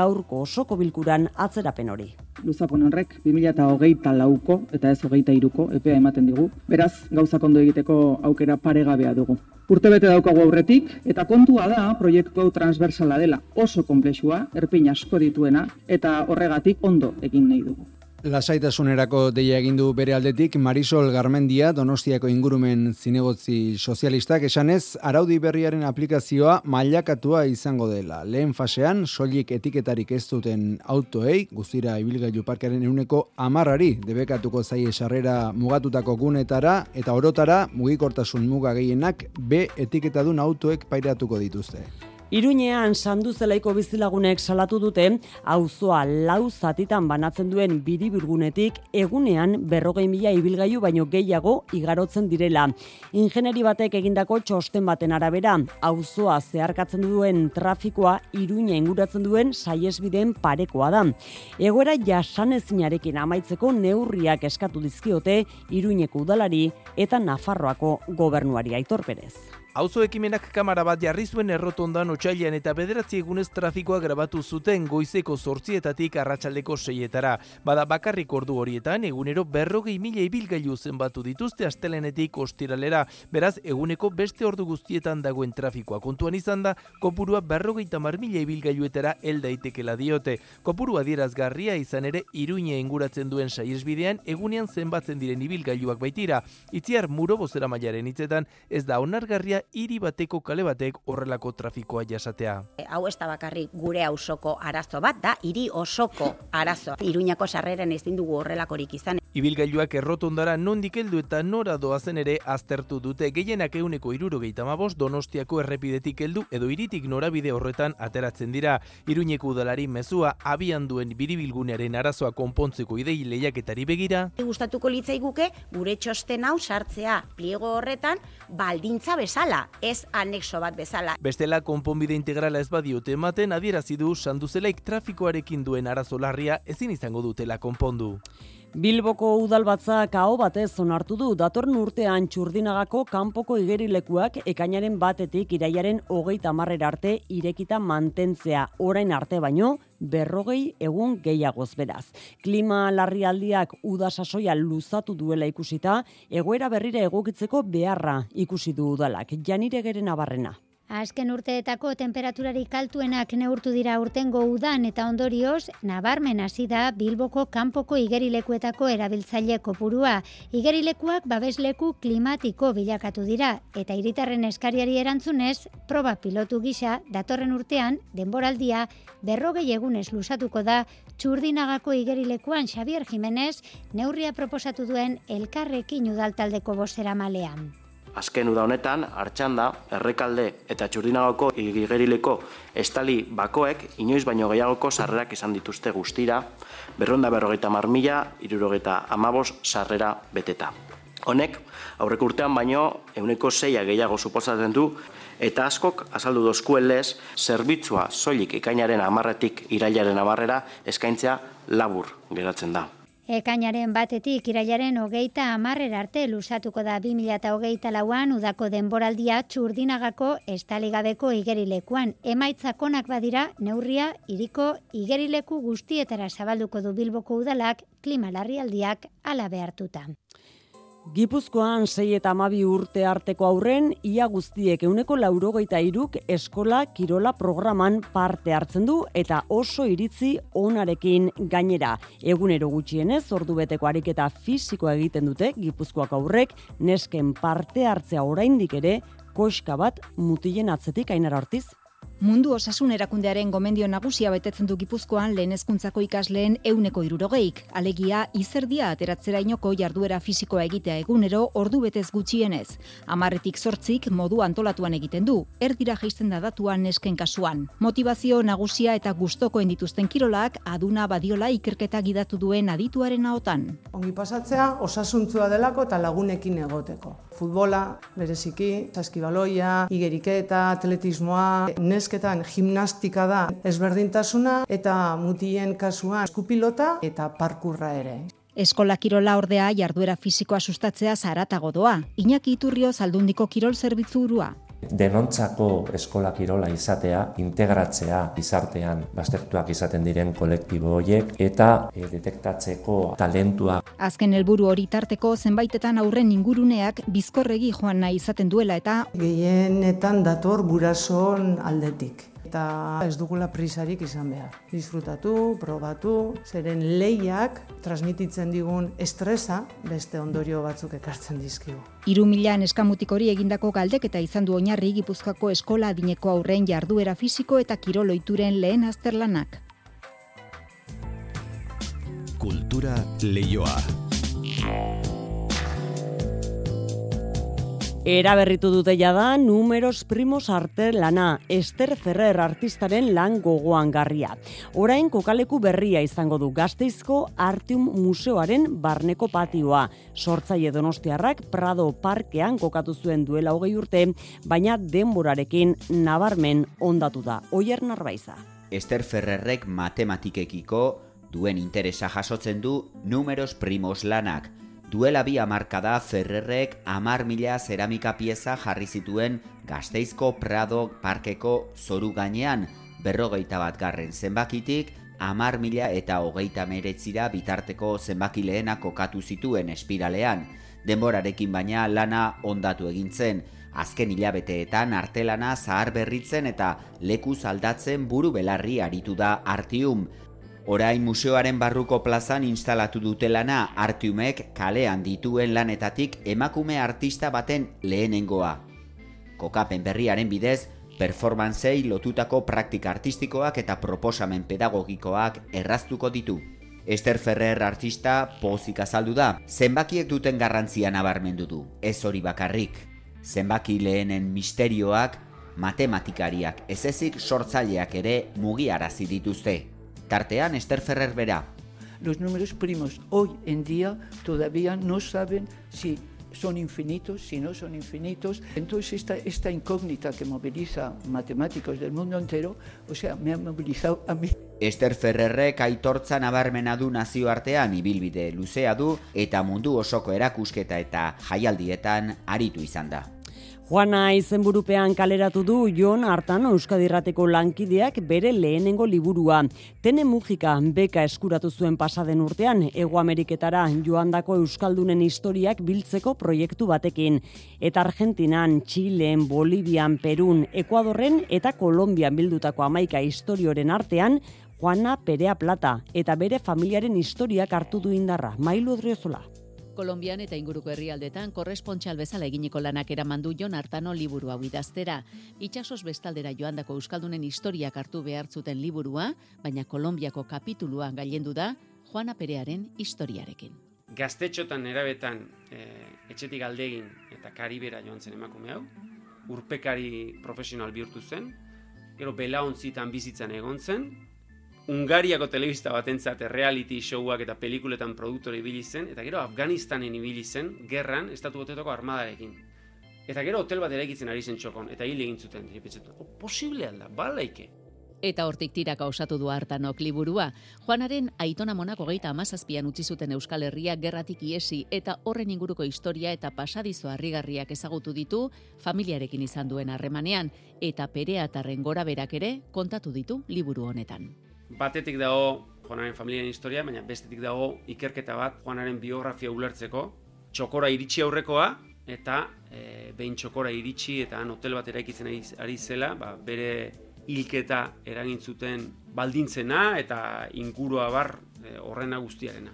gaurko osoko bilkuran atzerapen hori. Luzapon horrek 2008 lauko eta ez hogeita iruko epea ematen digu. Beraz, gauzak ondo egiteko aukera paregabea dugu. Urte bete daukagu aurretik, eta kontua da proiektu hau transversala dela oso komplexua, erpin asko dituena, eta horregatik ondo egin nahi dugu. Lasaitasunerako deia egin du bere aldetik Marisol Garmendia Donostiako ingurumen zinegotzi sozialistak esanez araudi berriaren aplikazioa mailakatua izango dela. Lehen fasean soilik etiketarik ez duten autoei guztira ibilgailu parkaren ehuneko amarrari debekatuko zaie sarrera mugatutako gunetara eta orotara mugikortasun muga gehienak B etiketadun autoek pairatuko dituzte. Iruñean sandu zelaiko bizilagunek salatu dute, auzoa lau zatitan banatzen duen biribilgunetik egunean berrogei mila ibilgailu baino gehiago igarotzen direla. Ingeneri batek egindako txosten baten arabera, auzoa zeharkatzen duen trafikoa iruña inguratzen duen saiesbideen parekoa da. Egoera jasanezinarekin amaitzeko neurriak eskatu dizkiote iruñeko udalari eta Nafarroako gobernuari aitorperez. Auzo ekimenak kamara bat jarri zuen errotondan otxailean eta bederatzi egunez trafikoa grabatu zuten goizeko sortzietatik arratsaldeko seietara. Bada bakarrik ordu horietan, egunero berrogei mila ibilgailu zenbatu dituzte astelenetik ostiralera. Beraz, eguneko beste ordu guztietan dagoen trafikoa kontuan izan da, kopurua berrogei tamar mila ibilgailuetara eldaitekela diote. Kopuru adierazgarria izan ere iruine inguratzen duen saiesbidean, egunean zenbatzen diren ibilgailuak baitira. Itziar muro bozera mailaren hitzetan, ez da onargarria hiri bateko kale batek horrelako trafikoa jasatea. Hau ez da bakarri gure ausoko arazo bat, da hiri osoko arazo. Iruñako sarreren ezin dugu horrelakorik izan. Ibilgailuak errotondara nondik heldu eta nora doazen ere aztertu dute gehienak euneko irurogeita mabos donostiako errepidetik heldu edo iritik norabide horretan ateratzen dira. Iruñeko udalari mezua abian duen biribilgunearen arazoa konpontzeko idei lehiaketari begira. Gustatuko litzaiguke gure txosten hau sartzea pliego horretan baldintza bezala, ez anexo bat bezala. Bestela konponbide integrala ez badiote ematen adierazi du sanduzelaik trafikoarekin duen arazo larria ezin izango dutela konpondu. Bilboko udalbatzak hau batez onartu du datorren urtean txurdinagako kanpoko igerilekuak ekainaren batetik iraiaren hogeita marrera arte irekita mantentzea orain arte baino berrogei egun gehiagoz beraz. Klima larrialdiak udasasoia luzatu duela ikusita, egoera berrira egokitzeko beharra ikusi du udalak. Janire geren abarrena. Azken urteetako temperaturari kaltuenak neurtu dira urtengo udan eta ondorioz, nabarmen hasi da Bilboko kanpoko igerilekuetako erabiltzaile kopurua. Igerilekuak babesleku klimatiko bilakatu dira eta hiritarren eskariari erantzunez, proba pilotu gisa datorren urtean denboraldia berrogei egunez lusatuko da txurdinagako igerilekuan Xavier Jimenez neurria proposatu duen elkarrekin udaltaldeko bostera malean. Azken uda honetan, hartxanda, errekalde eta txurdinagoko igerileko estali bakoek inoiz baino gehiagoko sarrerak izan dituzte guztira, berronda berrogeita marmila, irurogeita amabos sarrera beteta. Honek, aurrek urtean baino, euneko zeia gehiago suposatzen du, eta askok azaldu dozkuelez, zerbitzua soilik ikainaren amarretik irailaren amarrera eskaintzea labur geratzen da. Ekainaren batetik irailaren hogeita amarrer arte lusatuko da 2008 lauan udako denboraldia txurdinagako estaligabeko igerilekuan. Emaitzakonak badira neurria iriko igerileku guztietara zabalduko du bilboko udalak klima larrialdiak ala behartuta. Gipuzkoan sei eta amabi urte arteko aurren, ia guztiek euneko laurogeita iruk eskola kirola programan parte hartzen du eta oso iritzi onarekin gainera. Egunero gutxienez, ordu beteko ariketa fisikoa egiten dute Gipuzkoak aurrek, nesken parte hartzea oraindik ere, koska bat mutilen atzetik ainara hortiz. Mundu osasun erakundearen gomendio nagusia betetzen du Gipuzkoan lehen hezkuntzako ikasleen euneko irurogeik. Alegia, izerdia ateratzera inoko jarduera fisikoa egitea egunero ordu betez gutxienez. Amarretik sortzik modu antolatuan egiten du, erdira jaisten da datuan nesken kasuan. Motivazio nagusia eta gustokoen dituzten kirolak aduna badiola ikerketa gidatu duen adituaren ahotan. Ongi pasatzea, osasuntzua delako eta lagunekin egoteko. Futbola, bereziki, saskibaloia, igeriketa, atletismoa, nes ikasketan gimnastika da ezberdintasuna eta mutien kasuan eskupilota eta parkurra ere. Eskola kirola ordea jarduera fisikoa sustatzea zaratago doa. Iñaki Iturrio zaldundiko kirol zerbitzu urua denontzako eskola kirola izatea, integratzea gizartean baztertuak izaten diren kolektibo horiek eta e, detektatzeko talentua. Azken helburu hori tarteko zenbaitetan aurren inguruneak bizkorregi joan nahi izaten duela eta gehienetan dator gurasoon aldetik eta ez dugula prisarik izan behar. Disfrutatu, probatu, zeren lehiak transmititzen digun estresa beste ondorio batzuk ekartzen dizkigu. Iru milan eskamutik hori egindako galdek eta izan du oinarri gipuzkako eskola adineko aurren jarduera fisiko eta kiroloituren lehen azterlanak. Kultura leioa. Eraberritu dute jada numeros primos arte lana, Ester Ferrer artistaren lan gogoan garria. Orain kokaleku berria izango du gazteizko Artium Museoaren barneko patioa. Sortzaile donostiarrak Prado Parkean kokatu zuen duela hogei urte, baina denborarekin nabarmen ondatu da. Oier narbaiza. Ester Ferrerrek matematikekiko duen interesa jasotzen du numeros primos lanak, Duela bi amarkada Ferrerrek amar mila zeramika pieza jarri zituen Gazteizko Prado Parkeko zoru gainean, berrogeita bat garren zenbakitik, amar mila eta hogeita meretzira bitarteko zenbaki lehena kokatu zituen espiralean. Denborarekin baina lana ondatu egintzen, azken hilabeteetan artelana zahar berritzen eta lekuz aldatzen buru belarri aritu da artium, Orain museoaren barruko plazan instalatu dutelana Artiumek kalean dituen lanetatik emakume artista baten lehenengoa. Kokapen berriaren bidez, performantzei lotutako praktika artistikoak eta proposamen pedagogikoak erraztuko ditu. Ester Ferrer artista pozik azaldu da, zenbakiek duten garrantzia nabarmendu du, ez hori bakarrik. Zenbaki lehenen misterioak, matematikariak ez ezik sortzaileak ere mugiarazi dituzte. Tartean Esther Ferrer verá. Los números primos hoy en día todavía no saben si son infinitos, si no son infinitos. Entonces esta, esta incógnita que moviliza matemáticos del mundo entero, o sea, me ha movilizado a mí. Ester Ferrerrek aitortza nabarmena du nazioartean ibilbide luzea du eta mundu osoko erakusketa eta jaialdietan aritu izan da. Juana izenburupean kaleratu du Jon hartan Euskadirrateko lankideak bere lehenengo liburua. Tene Mujika beka eskuratu zuen pasaden urtean Ego Ameriketara joandako Euskaldunen historiak biltzeko proiektu batekin. Eta Argentinan, Txilen, Bolivian, Perun, Ekuadorren eta Kolombian bildutako amaika historioren artean Juana Perea Plata eta bere familiaren historiak hartu du indarra. Mailu Odriozola. Kolombian eta inguruko herrialdetan korrespontxal bezala eginiko lanak eramandu Jon Artano liburu hau idaztera. Itxasos bestaldera joandako Euskaldunen historiak hartu behartzuten liburua, baina Kolombiako kapitulua gailendu da Juana Perearen historiarekin. Gaztetxotan erabetan e, etxetik aldegin eta karibera joan zen emakume hau, urpekari profesional bihurtu zen, gero belaontzitan bizitzan egon zen, Ungariako telebista batentzat reality showak eta pelikuletan produktore ibili zen, eta gero Afganistanen ibili zen, gerran, estatu botetoko armadarekin. Eta gero hotel bat eraikitzen ari zen txokon, eta hil egin zuten, dira oh, posible alda, balaike. Eta hortik tiraka osatu du hartanok liburua. Juanaren aitona monako geita amazazpian utzi zuten Euskal Herria gerratik iesi eta horren inguruko historia eta pasadizo harrigarriak ezagutu ditu familiarekin izan duen harremanean eta pereatarren gora berak ere kontatu ditu liburu honetan batetik dago Juanaren familiaren historia, baina bestetik dago ikerketa bat Juanaren biografia ulertzeko, txokora iritsi aurrekoa, eta e, behin txokora iritsi eta han hotel bat eraikitzen ari zela, ba, bere hilketa eragin zuten baldintzena eta ingurua bar e, horrena guztiarena.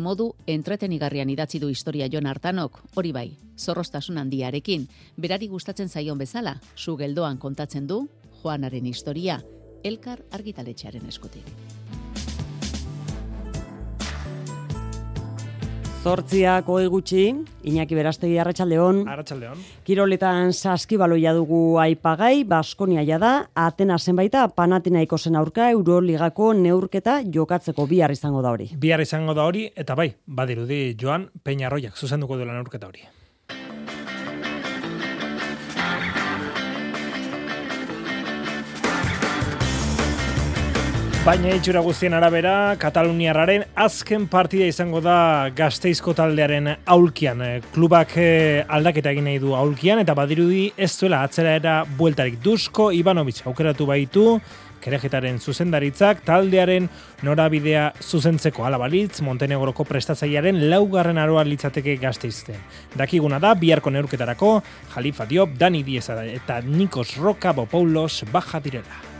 Modu entretenigarrian idatzi du historia Jon Artanok, hori bai, zorrostasun handiarekin, berari gustatzen zaion bezala, zu geldoan kontatzen du Juanaren historia, elkar argitaletxearen eskutik. Zortziak hoi gutxi, Iñaki Berastegi Arratsaldeon. Arratsaldeon. Kiroletan saskibaloia dugu aipagai, Baskonia ja da, Atena zenbaita Panatinaiko zen aurka Euroligako neurketa jokatzeko bihar izango da hori. Bihar izango da hori eta bai, badirudi Joan Peñarroiak zuzenduko duela neurketa hori. Baina itxura guztien arabera, Kataluniarraren azken partida izango da gazteizko taldearen aulkian. Klubak eh, aldaketa egin nahi du aulkian, eta badirudi ez duela atzera era bueltarik. Dusko Ivanovic aukeratu baitu, kerejetaren zuzendaritzak, taldearen norabidea zuzentzeko alabalitz, Montenegroko prestatzailearen laugarren aroa litzateke gazteizten. Dakiguna da, biharko neurketarako, Jalifa Diop, Dani Dieza eta Nikos Roka Bopoulos baja direla.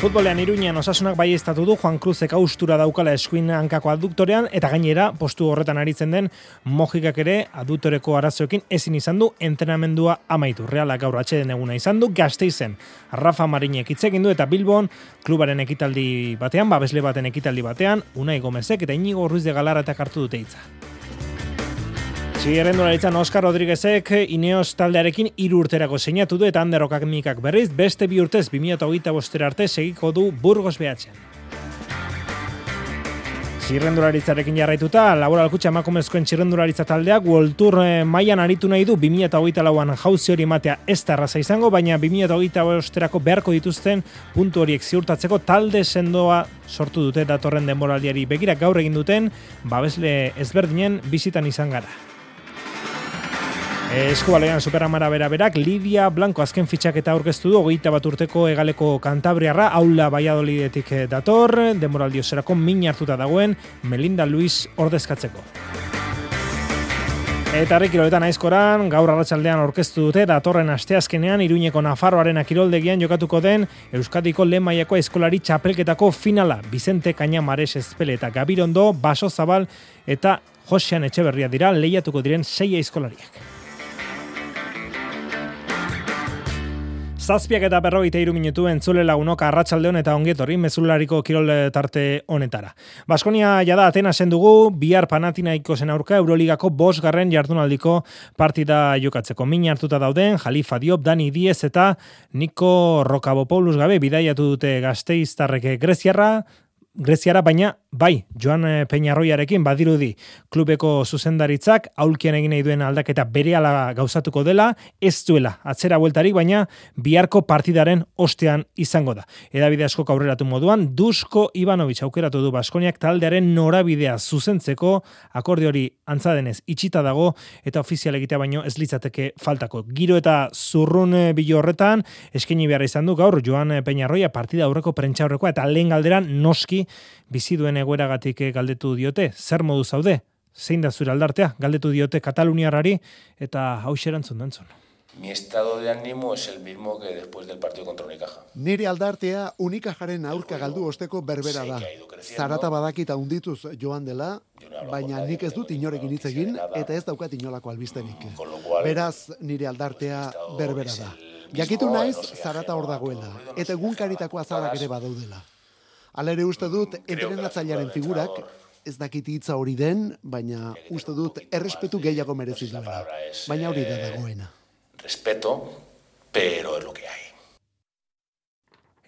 Futbolean iruñean osasunak bai estatu du Juan Cruzek austura daukala eskuin hankako aduktorean eta gainera postu horretan aritzen den mojikak ere aduktoreko arazoekin ezin izan du entrenamendua amaitu. Reala gaur atxeden eguna izan du gazteizen Rafa Marinek itzekin du eta Bilbon klubaren ekitaldi batean, babesle baten ekitaldi batean, Unai Gomezek eta Inigo Ruiz de Galara eta kartu dute itza. Zigeren dolaritzan Oskar Rodriguezek Ineos taldearekin iru urterako seinatu du eta handerokak mikak berriz, beste bi urtez 2008 bostera arte segiko du Burgos behatzen. Txirrendularitzarekin jarraituta, laboral kutsa emakumezkoen txirrendularitza taldeak World Tour eh, mailan aritu nahi du 2008 lauan jauzi hori matea ez da izango, baina 2008 bosterako beharko dituzten puntu horiek ziurtatzeko talde sendoa sortu dute datorren denboraldiari begira gaur egin duten, babesle ezberdinen bizitan izan gara. Eskubalean superamara bera berak, Lidia Blanco azken fitxak eta aurkeztu du, hogeita bat urteko egaleko kantabriarra, aula baiadolidetik eh, dator, demoraldio zerako min hartuta dagoen, Melinda Luis ordezkatzeko. Eta kiroletan aizkoran, gaur arratsaldean orkestu dute, datorren asteazkenean, iruñeko Nafarroaren akiroldegian jokatuko den Euskadiko lehen maiako eskolari txapelketako finala, Vicente Kaina Mares Espele eta Gabirondo, Baso Zabal eta Josean Etxeberria dira lehiatuko diren sei eskolariak. Zazpiak eta berrogeita iru minutu entzule lagunok arratsaldeon eta ongetorri mezulariko kirol tarte honetara. Baskonia jada atena dugu bihar panatinaiko zen aurka Euroligako bosgarren jardunaldiko partida jokatzeko. Min hartuta dauden, Jalifa Diop, Dani Diez eta Niko Rokabopoulos gabe bidaiatu dute gazteiztarreke Greziarra, Greziara, baina bai, Joan eh, Peñarroiarekin badirudi klubeko zuzendaritzak aulkian egin nahi duen aldaketa berehala gauzatuko dela, ez duela atzera bueltarik, baina biharko partidaren ostean izango da. Edabide asko aurreratu moduan, Dusko Ivanovic aukeratu du Baskoniak taldearen norabidea zuzentzeko akorde hori antzadenez itxita dago eta ofizial egitea baino ez litzateke faltako. Giro eta zurrun eh, bilo horretan eskaini behar izan du gaur Joan Peñarroia partida aurreko prentza aurrekoa eta lehen galderan noski bizi duen egoeragatik eh, galdetu diote, zer modu zaude? Zein da zure aldartea? Galdetu diote Kataluniarrari eta hau xerantzun dantzun. Mi estado de ánimo es el mismo que después del partido contra Unicaja. Nire aldartea Unikajaren aurka galdu osteko berbera da. Zarata badakita undituz joan dela, baina nik ez dut inorekin hitz egin eta ez daukat inolako albistenik. Beraz, nire aldartea berbera da. Jakitu naiz zarata hor dagoela eta egunkaritako azalak ere badaudela. Hala ere uste dut entrenatzailearen figurak ez dakit hitza hori den, baina uste dut errespetu gehiago merezi duela. Baina hori da dagoena. Respeto, pero es lo que hay.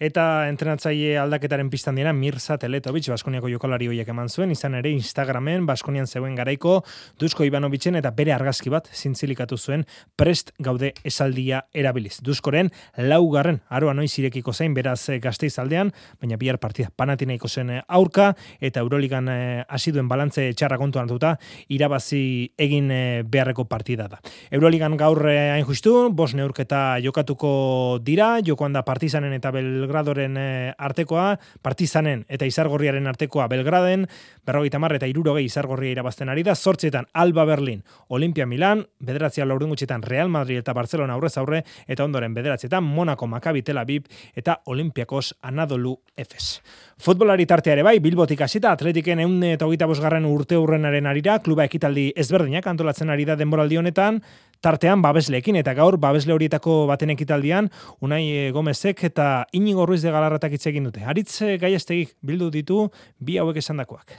Eta entrenatzaile aldaketaren pistan dira Mirza Teletovic, Baskoniako jokalari hoiek eman zuen, izan ere Instagramen Baskonian zeuen garaiko Dusko Ivanovicen eta bere argazki bat zintzilikatu zuen prest gaude esaldia erabiliz. Duskoren laugarren aroa noiz irekiko zain beraz gazteiz aldean, baina bihar partida panatinaiko zen aurka eta Euroligan eh, hasi duen balantze txarra kontu hartuta irabazi egin eh, beharreko partida da. Euroligan gaur eh, hain justu, bos neurketa jokatuko dira, jokoan da partizanen eta bel Belgradoren eh, artekoa, Partizanen eta Izargorriaren artekoa Belgraden, berrogeita mar eta irurogei Izargorria irabazten ari da, sortzietan Alba Berlin, Olimpia Milan, bederatzia laurden gutxetan Real Madrid eta Barcelona aurrez aurre, eta ondoren bederatzietan Monaco Maccabi Tel Aviv eta Olimpiakos Anadolu Efes. Futbolari tartea ere bai, Bilbotik hasita Atletiken eun eta hogeita bosgarren urte urrenaren arira, kluba ekitaldi ezberdinak antolatzen ari da denboraldi honetan, tartean babesleekin eta gaur babesle horietako baten ekitaldian Unai eh, Gomezek eta Inigo Ruiz de Galarratak hitz egin dute. Aritz eh, Gaiestegik bildu ditu bi hauek esandakoak.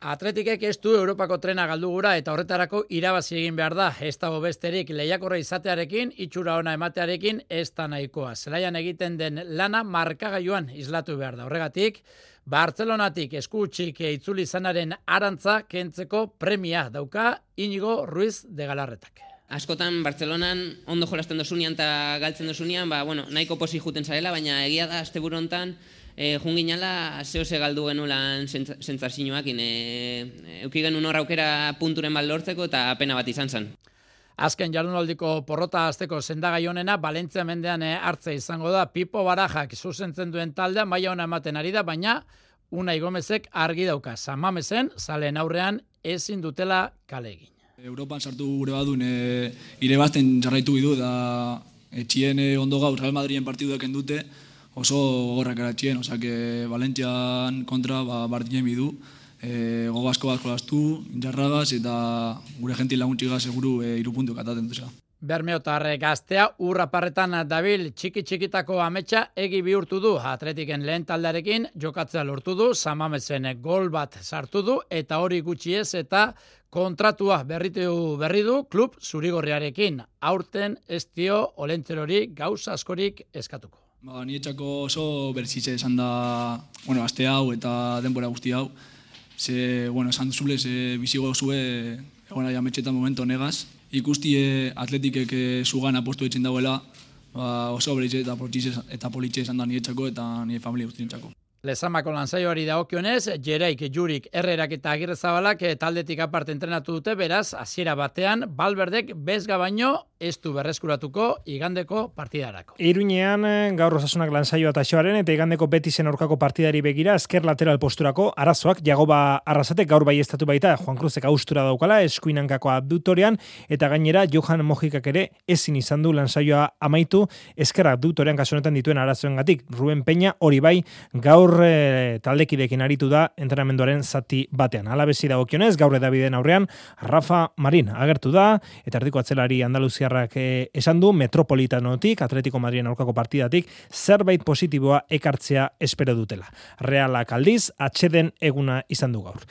Atletikek ez du Europako trena galdu gura eta horretarako irabazi egin behar da. Ez dago besterik lehiakorra izatearekin, itxura ona ematearekin ez da nahikoa. Zelaian egiten den lana markagailuan islatu behar da. Horregatik, Bartzelonatik eskutxik itzuli zanaren arantza kentzeko premia dauka Inigo Ruiz de Galarretak askotan Bartzelonan ondo jolasten dosunean eta galtzen dosunean, ba, bueno, nahiko posi juten zarela, baina egia da, azte burontan, e, junginala, zeo ze galdu genulan sentzazioak, e, e, euki genuen horra aukera punturen baldortzeko eta pena bat izan zen. Azken jardunaldiko porrota azteko zendagai honena, Valentzia mendean hartze izango da, Pipo Barajak zuzentzen duen taldea, maila hona ematen ari da, baina Unai Gomezek argi dauka, Samamezen, zalen aurrean ezin dutela kale. Europan sartu gure badun e, ire jarraitu bidu da etxien e, ondo gaur Real Madriden partiduak dute oso gorrak eratxien, osak Valentian kontra ba, partien bidu e, gogasko bat jolastu, jarragaz eta gure jenti laguntxiga seguru e, irupuntu kataten duzea. Bermeotar gaztea urraparretan dabil txiki txikitako ametsa egi bihurtu du atletiken lehen taldarekin jokatzea lortu du, samamezen gol bat sartu du eta hori gutxi ez eta kontratua berritu berri du klub zurigorriarekin. Aurten ez dio olentzerori gauza askorik eskatuko. Ba, ni etxako oso berzitze esan da, bueno, aste hau eta denbora guzti hau. Ze, bueno, esan duzule, ze bizigo zue, egon aia metxetan momento negaz. Ikusti atletikek zugan apostu etxen dauela, ba, oso berzitze eta, politxe esan da ni etxako eta ni familia guztien etxako. Lezamako lanzaioari daokionez, Jereik, Jurik, Herrerak eta Agirrezabalak eh, taldetik aparte entrenatu dute, beraz, hasiera batean, Balberdek bezga baino ez du berreskuratuko igandeko partidarako. Iruñean, eh, gaur osasunak lanzaioa eta xoaren, eta igandeko betisen aurkako partidari begira, esker lateral posturako, arazoak, jagoba arrasatek gaur bai estatu baita, Juan Cruzek austura daukala, eskuinankako abdutorian, eta gainera, Johan Mojikak ere ezin izan du lanzaioa amaitu, esker abdutorian kasunetan dituen arazoen gatik. Ruben Peña, hori bai, gaur gaur e, taldekidekin aritu da entrenamenduaren zati batean. Hala bezi dagokionez, gaur edabideen aurrean, Rafa Marin agertu da, eta erdiko atzelari Andaluziarrak e, esan du, Metropolitanotik, Atletico Madrien aurkako partidatik, zerbait positiboa ekartzea espero dutela. Realak aldiz, atxeden eguna izan du gaur.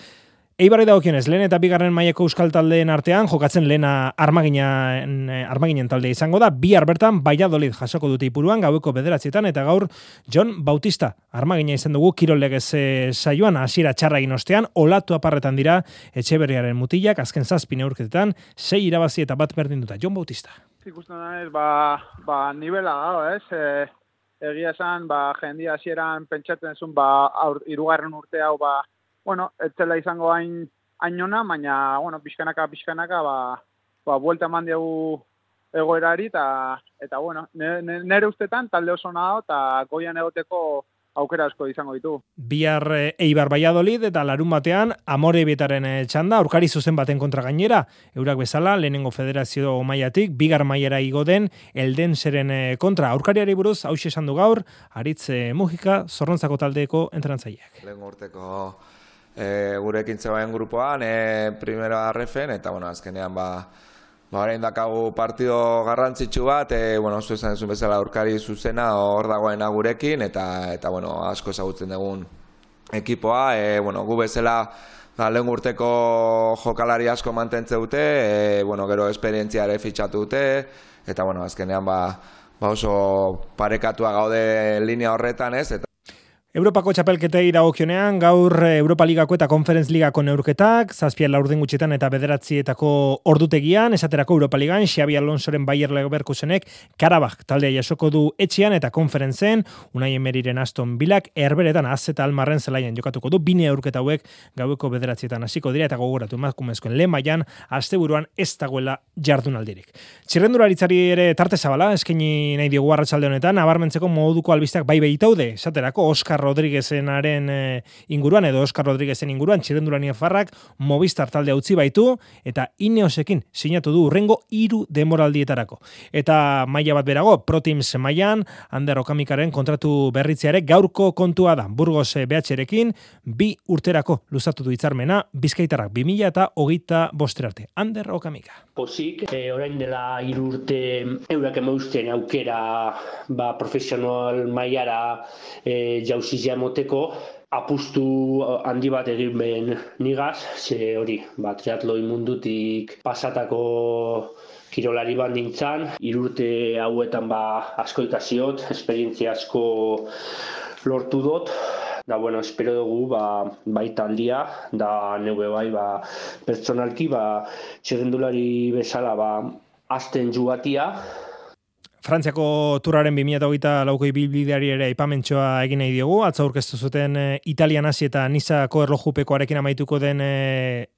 Eibarri dagokionez, lehen eta bigarren mailako euskal taldeen artean, jokatzen lehena armaginen, eh, armaginen talde izango da, bihar bertan Valladolid jasoko dute ipuruan, gaueko bederatzietan, eta gaur John Bautista armagina izan dugu, kirolegez e, saioan, hasiera txarra ostean, olatu aparretan dira, etxe mutilak, azken zazpine urketetan, sei irabazi eta bat berdin duta. John Bautista. Ikusten da ba, ba nivela da, ez, e, egia esan, ba, jendia hasieran pentsatzen zuen, ba, aur, irugarren urte hau, ba, bueno, etzela izango hain ainona, baina, bueno, pixkanaka, pixkanaka, ba, ba, buelta eman diegu egoerari, eta, eta bueno, nire ustetan, talde oso nago, eta goian egoteko aukera asko izango ditu. Bihar eh, Eibar Valladolid eta larun batean Amore Bietaren eh, txanda, aurkari zuzen baten kontra gainera, eurak bezala, lehenengo federazio maiatik, bigar maiera igo den, elden zeren eh, kontra. Aurkariari buruz, hau esan du gaur, aritz Mujika, zorrontzako taldeeko entrantzaileak. Lehen urteko e, gure ekintze grupoan, e, primera arrefen, eta bueno, azkenean ba, ba orain dakagu partido garrantzitsu bat, e, bueno, zu esan zuen bezala aurkari zuzena hor dagoena gurekin, eta, eta bueno, asko ezagutzen dugun ekipoa, e, bueno, gu bezala da, lehen urteko jokalari asko mantentze dute, e, bueno, gero esperientziare fitxatu dute, eta bueno, azkenean ba, ba oso parekatua gaude linea horretan ez, eta Europako txapelketei dagokionean gaur Europa Ligako eta Conference Ligako neurketak, zazpian laurden gutxetan eta bederatzietako ordutegian, esaterako Europa Ligan, Xabi Alonsoren Bayer Leverkusenek Karabak taldea jasoko du etxean eta konferentzen, unai emeriren Aston Bilak, erberetan azeta almarren zelaian jokatuko du, bine aurketa hauek gaueko bederatzietan hasiko dira eta gogoratu emakumezkoen lehen baian, asteburuan ez dagoela jardunaldirik. Txirrendularitzari ere tarte zabala, eskaini nahi diogu arratsalde honetan, abarmentzeko moduko albisteak bai behitaude, esaterako Oscar Rodríguezenaren e, inguruan edo Oscar Rodríguezen inguruan txirendulania farrak Movistar talde utzi baitu eta Ineosekin sinatu du urrengo hiru demoraldietarako. Eta maila bat berago, Proteams mailan Ander Okamikaren kontratu berritzeare gaurko kontua da. Burgos BHrekin bi urterako luzatu du hitzarmena Bizkaitarrak 2000 eta hogeita bosterarte. Ander Okamika. Pozik, e, orain dela hiru urte eurak emausten aukera ba, profesional mailara e, jauz jauzizia moteko apustu handi bat egin behen nigaz, ze hori, ba, triatloi mundutik pasatako kirolari bat nintzen, irurte hauetan ba, asko ikaziot, esperientzia asko lortu dut, da bueno, espero dugu ba, baita aldia, da neue bai ba, pertsonalki, ba, txerrendulari bezala ba, azten jugatia, Frantziako turraren 2008 lauko ibilbideari ere ipamentsoa egin nahi diogu, atza aurkeztu zuten e, Italian hasi eta Nizako erlojupekoarekin amaituko den e,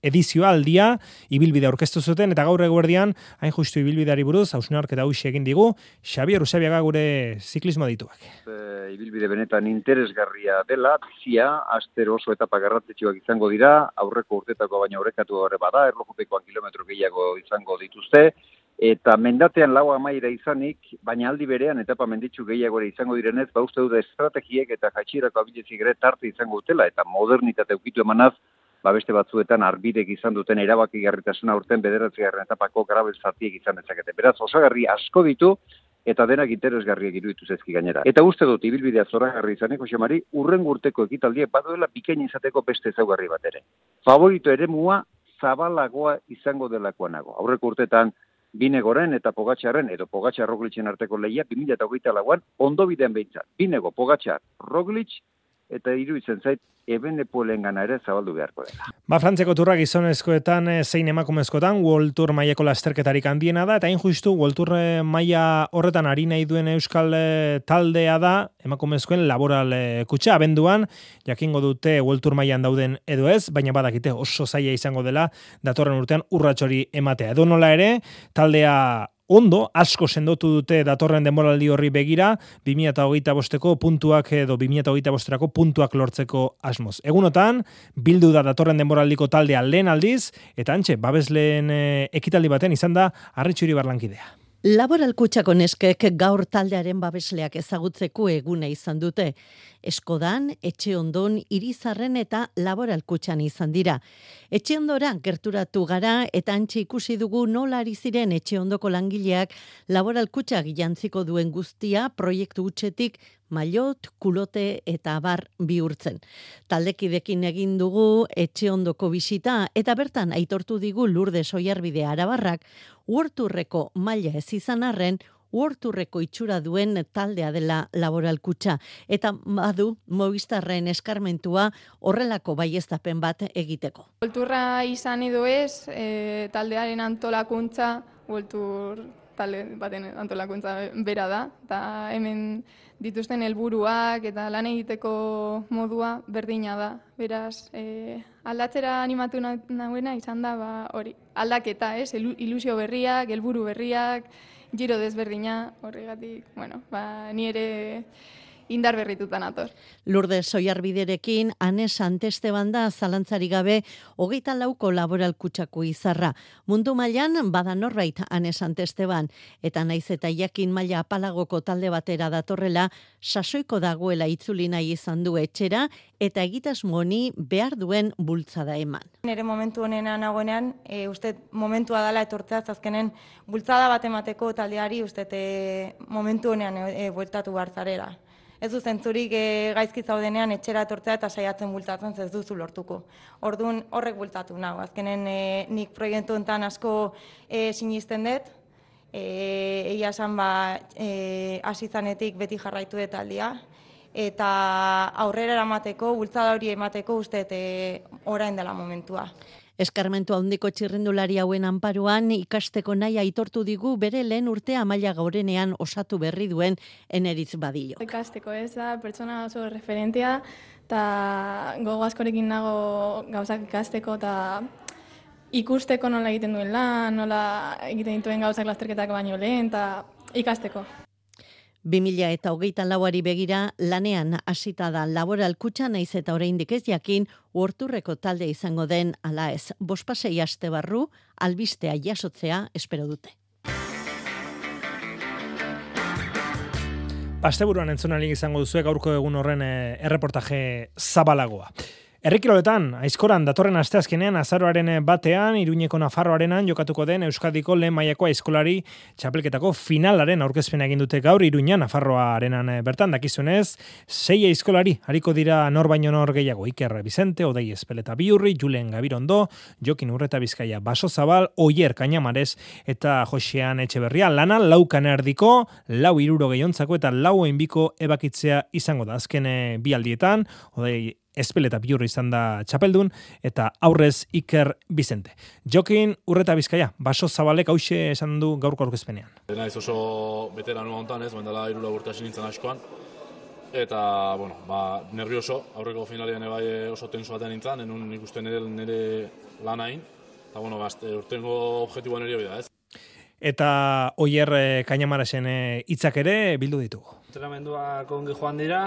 edizioa aldia, ibilbide aurkeztu zuten, eta gaur eguerdian, hain justu ibilbideari buruz, hausnark eta hausi egin digu, Xabier Usabiaga gure ziklismo dituak. E, ibilbide benetan interesgarria dela, bizia, aster oso etapa garrantzitsuak izango dira, aurreko urtetako baina aurrekatu horre bada, erlojupekoan kilometro gehiago izango dituzte, eta mendatean lau amaira izanik, baina aldi berean etapa menditzu gehiago ere izango direnez, ba uste dut estrategiek eta jatxirako abilezik ere tarte izango dutela, eta modernitate ukitu emanaz, ba beste batzuetan arbidek izan duten erabaki garritasuna urten bederatzi etapako grabel zatiek izan dezakete. Beraz, osagarri asko ditu, eta denak interesgarriak iruditu zezki gainera. Eta uste dut, ibilbidea zoragarri izaneko xamari, urren urteko ekitaldiek baduela bikain izateko beste zaugarri bat ere. Favorito ere mua zabalagoa izango delakoanago. Aurreko urtetan, binegoren eta pogatxarren, edo pogatxar roglitzen arteko lehia, 2008 lauan, ondo bidean behintzat. Binego, pogatxar, roglitz, eta iruditzen zait, eben epuelen gana ere zabaldu beharko dela. Ba, frantzeko turra gizonezkoetan eh, zein emakumezkoetan, World Tour maiako lasterketarik handiena da, eta hain justu World Tour eh, maia horretan ari nahi duen euskal eh, taldea da, emakumezkoen laboral kutsa, abenduan, jakingo dute World Tour maian dauden edo ez, baina badakite oso zaila izango dela, datorren urtean urratxori ematea. Edo nola ere, taldea ondo, asko sendotu dute datorren denboraldi horri begira, 2008 bosteko puntuak edo 2008 bosterako puntuak lortzeko asmoz. Egunotan, bildu da datorren denboraldiko taldea lehen aldiz, eta antxe, babesleen eh, ekitaldi baten izan da, arritxuri barlankidea. Laboral kutsako neskek gaur taldearen babesleak ezagutzeko eguna izan dute. Eskodan, etxe ondon, irizarren eta laboral kutsan izan dira. Etxe ondora gerturatu gara eta antxe ikusi dugu nola ari ziren etxe ondoko langileak laboral kutsak jantziko duen guztia proiektu utxetik maillot, kulote eta bar bihurtzen. Taldekidekin egin dugu etxe ondoko bisita eta bertan aitortu digu lurde soiarbide arabarrak uorturreko maila ez izan arren uorturreko itxura duen taldea dela laboralkutxa eta badu movistarren eskarmentua horrelako baiestapen bat egiteko. Uorturra izan edo ez, e, taldearen antolakuntza, uortur talde baten antolakuntza bera da, eta hemen dituzten helburuak eta lan egiteko modua berdina da. Beraz, e, aldatzera animatu nahuena izan da ba, hori. Aldaketa, ez? Ilusio berriak, helburu berriak, giro desberdina, horregatik, bueno, ba, ni ere indar berritutan ator. Lourdes Soiarbiderekin Anes Antesteban da zalantzari gabe hogeita lauko laboral kutsako izarra. Mundu mailan bada norbait Anes Antesteban eta naiz eta jakin maila apalagoko talde batera datorrela sasoiko dagoela itzuli nahi izan du etxera eta egitasmoni behar duen bultzada eman. Nere momentu honenan nagoenean, e, uste momentua dela etortzea azkenen bultzada bat emateko taldeari uste e, momentu honean e, e, bueltatu hartzarera ez du zentzurik e, gaizki zaudenean etxera etortzea eta saiatzen bultatzen ez duzu lortuko. Orduan horrek bultatu nago. Azkenen e, nik proiektu enten asko e, sinisten dut, e, egia esan ba, e, asizanetik beti jarraitu dut aldia, eta aurrera eramateko, bultzada hori emateko uste e, orain dela momentua. Eskarmentu handiko txirrendulari hauen anparuan ikasteko nahi aitortu digu bere lehen urtea maila gaurenean osatu berri duen eneritz badillo. Ikasteko ez da, pertsona oso referentia, eta gogo askorekin nago gauzak ikasteko, eta ikusteko nola egiten duen lan, nola egiten dituen gauzak lasterketak baino lehen, eta ikasteko. 2000 eta hogeita lauari begira lanean hasita da laboral kutsa naiz eta oraindik ez jakin urturreko talde izango den ala ez. Bospasei aste barru albistea jasotzea espero dute. Asteburuan entzunalik izango duzuek gaurko egun horren eh, erreportaje zabalagoa. Errikiroletan, aizkoran datorren asteazkenean azaroaren batean, iruñeko nafarroarenan jokatuko den Euskadiko lehen maiako aizkolari txapelketako finalaren aurkezpena egin dute gaur iruña nafarroarenan. Bertan dakizunez, sei aizkolari hariko dira nor baino nor gehiago. Iker Vicente, Odei Espeleta Biurri, Julen Gabirondo, Jokin Urreta Bizkaia Baso Zabal, Oier Kainamares eta Josean Etxeberria. Lana laukan erdiko, lau iruro gehiontzako eta lau enbiko ebakitzea izango da. Azken bi aldietan, Odei espel eta biurri izan da txapeldun, eta aurrez Iker Bizente. Jokin, urreta bizkaia, baso zabalek hause esan du gaurko aurkezpenean. Dena ez oso betera nua hontan ez, bendela irula urtasin nintzen askoan, eta, bueno, ba, nervioso, aurreko finalian ebai oso tenso batean nintzen, enun ikusten nire, nire lanain, eta, bueno, ba, urtengo objetiboan ere da, ez. Eta oier eh, kainamarasen eh, hitzak ere bildu ditugu. Entrenamenduak ongi joan dira,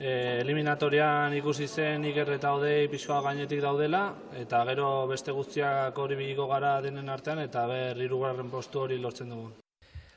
e, eliminatorian ikusi zen Iker eta Odei pixkoa gainetik daudela eta gero beste guztiak hori biliko gara denen artean eta ber hirugarren postu hori lortzen dugu.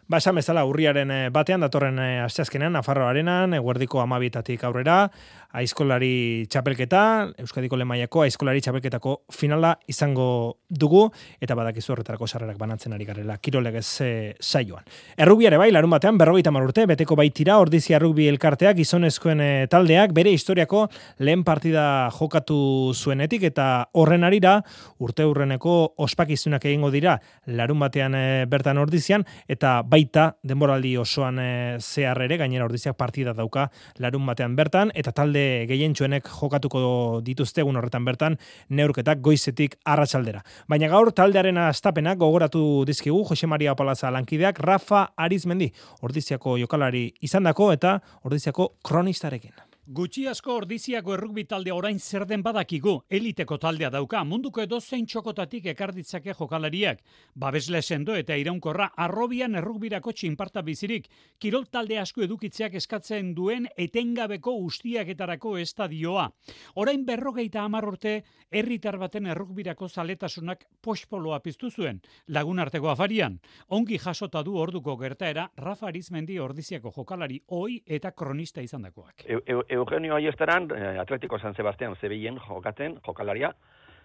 Ba, esan bezala, urriaren eh, batean, datorren e, asteazkenean, Nafarro Arenan, eguerdiko amabitatik aurrera, aizkolari txapelketa, Euskadiko lemaiako aizkolari txapelketako finala izango dugu, eta badakizu horretarako sarrerak banatzen ari garela, kirolegez e, saioan. Errubiare bai, larun batean, berrogeita urte, beteko baitira, ordizia errubi elkarteak, gizonezkoen taldeak, bere historiako lehen partida jokatu zuenetik, eta horren arira, urte hurreneko ospakizunak egingo dira, larun batean bertan ordizian, eta baita denboraldi osoan e, zehar ere gainera ordiziak partida dauka larun batean bertan eta talde gehientsuenek jokatuko dituzte egun horretan bertan neurketak goizetik arratsaldera. Baina gaur taldearen astapenak gogoratu dizkigu Jose Maria Palaza lankideak Rafa Arizmendi ordiziako jokalari izandako eta ordiziako kronistarekin. Gutxi asko ordiziako errugbi talde orain zer den badakigu, eliteko taldea dauka, munduko edo zein txokotatik ekarditzake jokalariak. Babesle sendo eta iraunkorra arrobian errugbirako txinparta bizirik, kirol talde asko edukitzeak eskatzen duen etengabeko ustiaketarako estadioa. Orain berrogeita amar urte, herritar baten errugbirako zaletasunak pospoloa piztu zuen, lagun arteko afarian. Ongi jasota du orduko gertaera, Rafa Arizmendi ordiziako jokalari oi eta kronista izandakoak. E, e, Eugenio Aiestaran, eh, Atletico San Sebastián Zebilen jokatzen, jokalaria,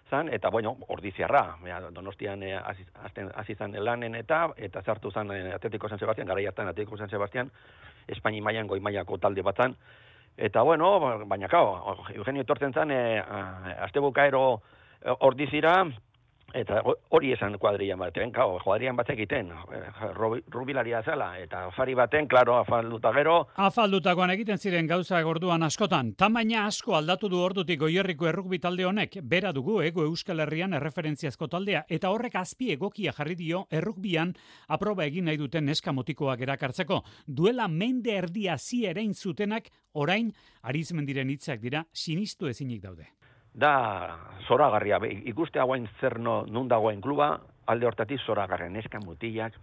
zan, eta bueno, ordiziarra, donostian e, hasi zan lanen eta, eta zartu zan e, Atletiko San Sebastian, gara hartan Atletiko San Sebastian, Espaini mailan goi mailako talde batzan, eta bueno, baina kao, Eugenio etortzen zan, e, azte bukaero ordizira, Eta hori esan kuadrian baten, kau, kuadrian bat egiten, eh, rubilaria zela, eta afari baten, klaro, afalduta gero. Afaldutakoan egiten ziren gauza gorduan askotan, tamaina asko aldatu du ordutik goierriko errukbi talde honek, bera dugu ego euskal herrian erreferentziazko taldea, eta horrek azpi egokia jarri dio errukbian aproba egin nahi duten neska motikoak erakartzeko. Duela mende erdia zi erein zutenak, orain, arizmendiren hitzak dira, sinistu ezinik daude da zoragarria, ikuste hauen zer no, nun dagoen kluba, alde hortatik zoragarren eskan mutilak,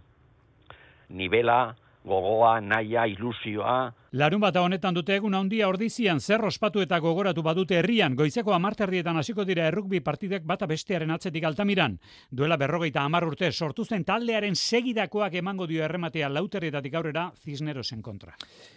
nivela, gogoa, naia, ilusioa. Larun bat honetan dute egun handia ordizian zer ospatu eta gogoratu badute herrian, goizeko amarterdietan hasiko dira errukbi partidek bata bestearen atzetik altamiran. Duela berrogeita amar urte sortu zen taldearen segidakoak emango dio errematea lauterrietatik aurrera Cisnerosen kontra.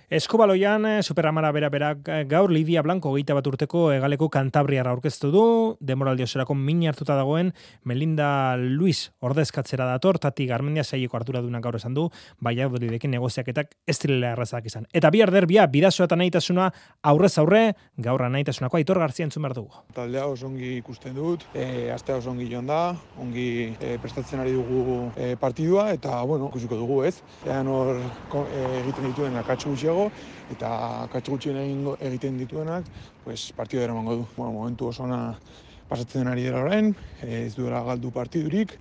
Eskobaloian, eh, superamara bera bera gaur Lidia Blanco geita bat urteko egaleko kantabriara aurkeztu du, demoraldi oserako min hartuta dagoen Melinda Luis ordezkatzera dator, tati garmendia saieko hartura duna gaur esan du, baina negoziaketak ez direla errazak izan. Eta bihar derbia, bidazo eta nahitasuna aurrez aurre, gaurra nahitasunako aitor garzia entzun behar dugu. Taldea oso ongi ikusten dut, e, astea oso ongi joan da, ongi e, prestatzen ari dugu e, partidua, eta, bueno, ikusiko dugu ez. Ean hor e, egiten dituen akatsu gutxiago, eta akatsu gutxien egiten dituenak, pues, partidua ere du. Bueno, momentu oso ona pasatzen ari dira orain, ez duela galdu partidurik,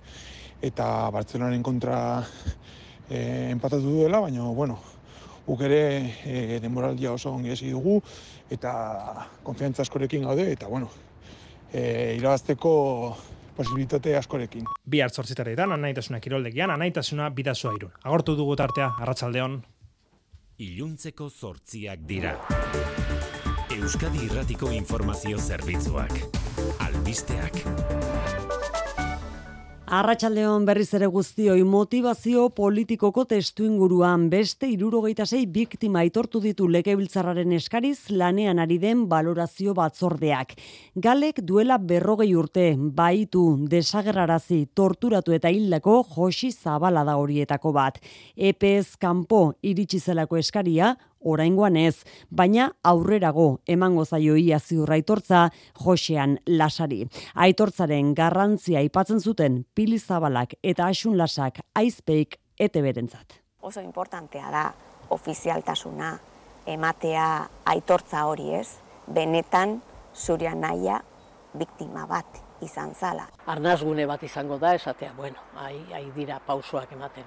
eta Bartzelonaren kontra e, empatatu duela, baina, bueno, guk ere e, denboraldia oso ongi esi dugu, eta konfiantza askorekin gaude, eta, bueno, e, irabazteko posibilitate askorekin. Bi hartzortzitaretan, anaitasuna kiroldegian, anaitasuna bidazua irun. Agortu dugu tartea, arratsaldeon. Iluntzeko zortziak dira. Euskadi Irratiko Informazio Zerbitzuak. Albisteak. Arratxaldeon berriz ere guztioi motivazio politikoko testu inguruan beste irurogeita zei biktima aitortu ditu legebiltzarraren eskariz lanean ari den balorazio batzordeak. Galek duela berrogei urte baitu desagerrarazi torturatu eta hildako josi zabala da horietako bat. EPS kanpo iritsi zelako eskaria oraingoan ez, baina aurrerago emango zaio ia ziurra aitortza Josean Lasari. Aitortzaren garrantzia aipatzen zuten Pili Zabalak eta Asun Lasak aizpeik ete berentzat. Oso importantea da ofizialtasuna ematea aitortza hori ez, benetan zuria naia biktima bat izan zala. Arnazgune bat izango da esatea, bueno, ai, dira pausoak ematen.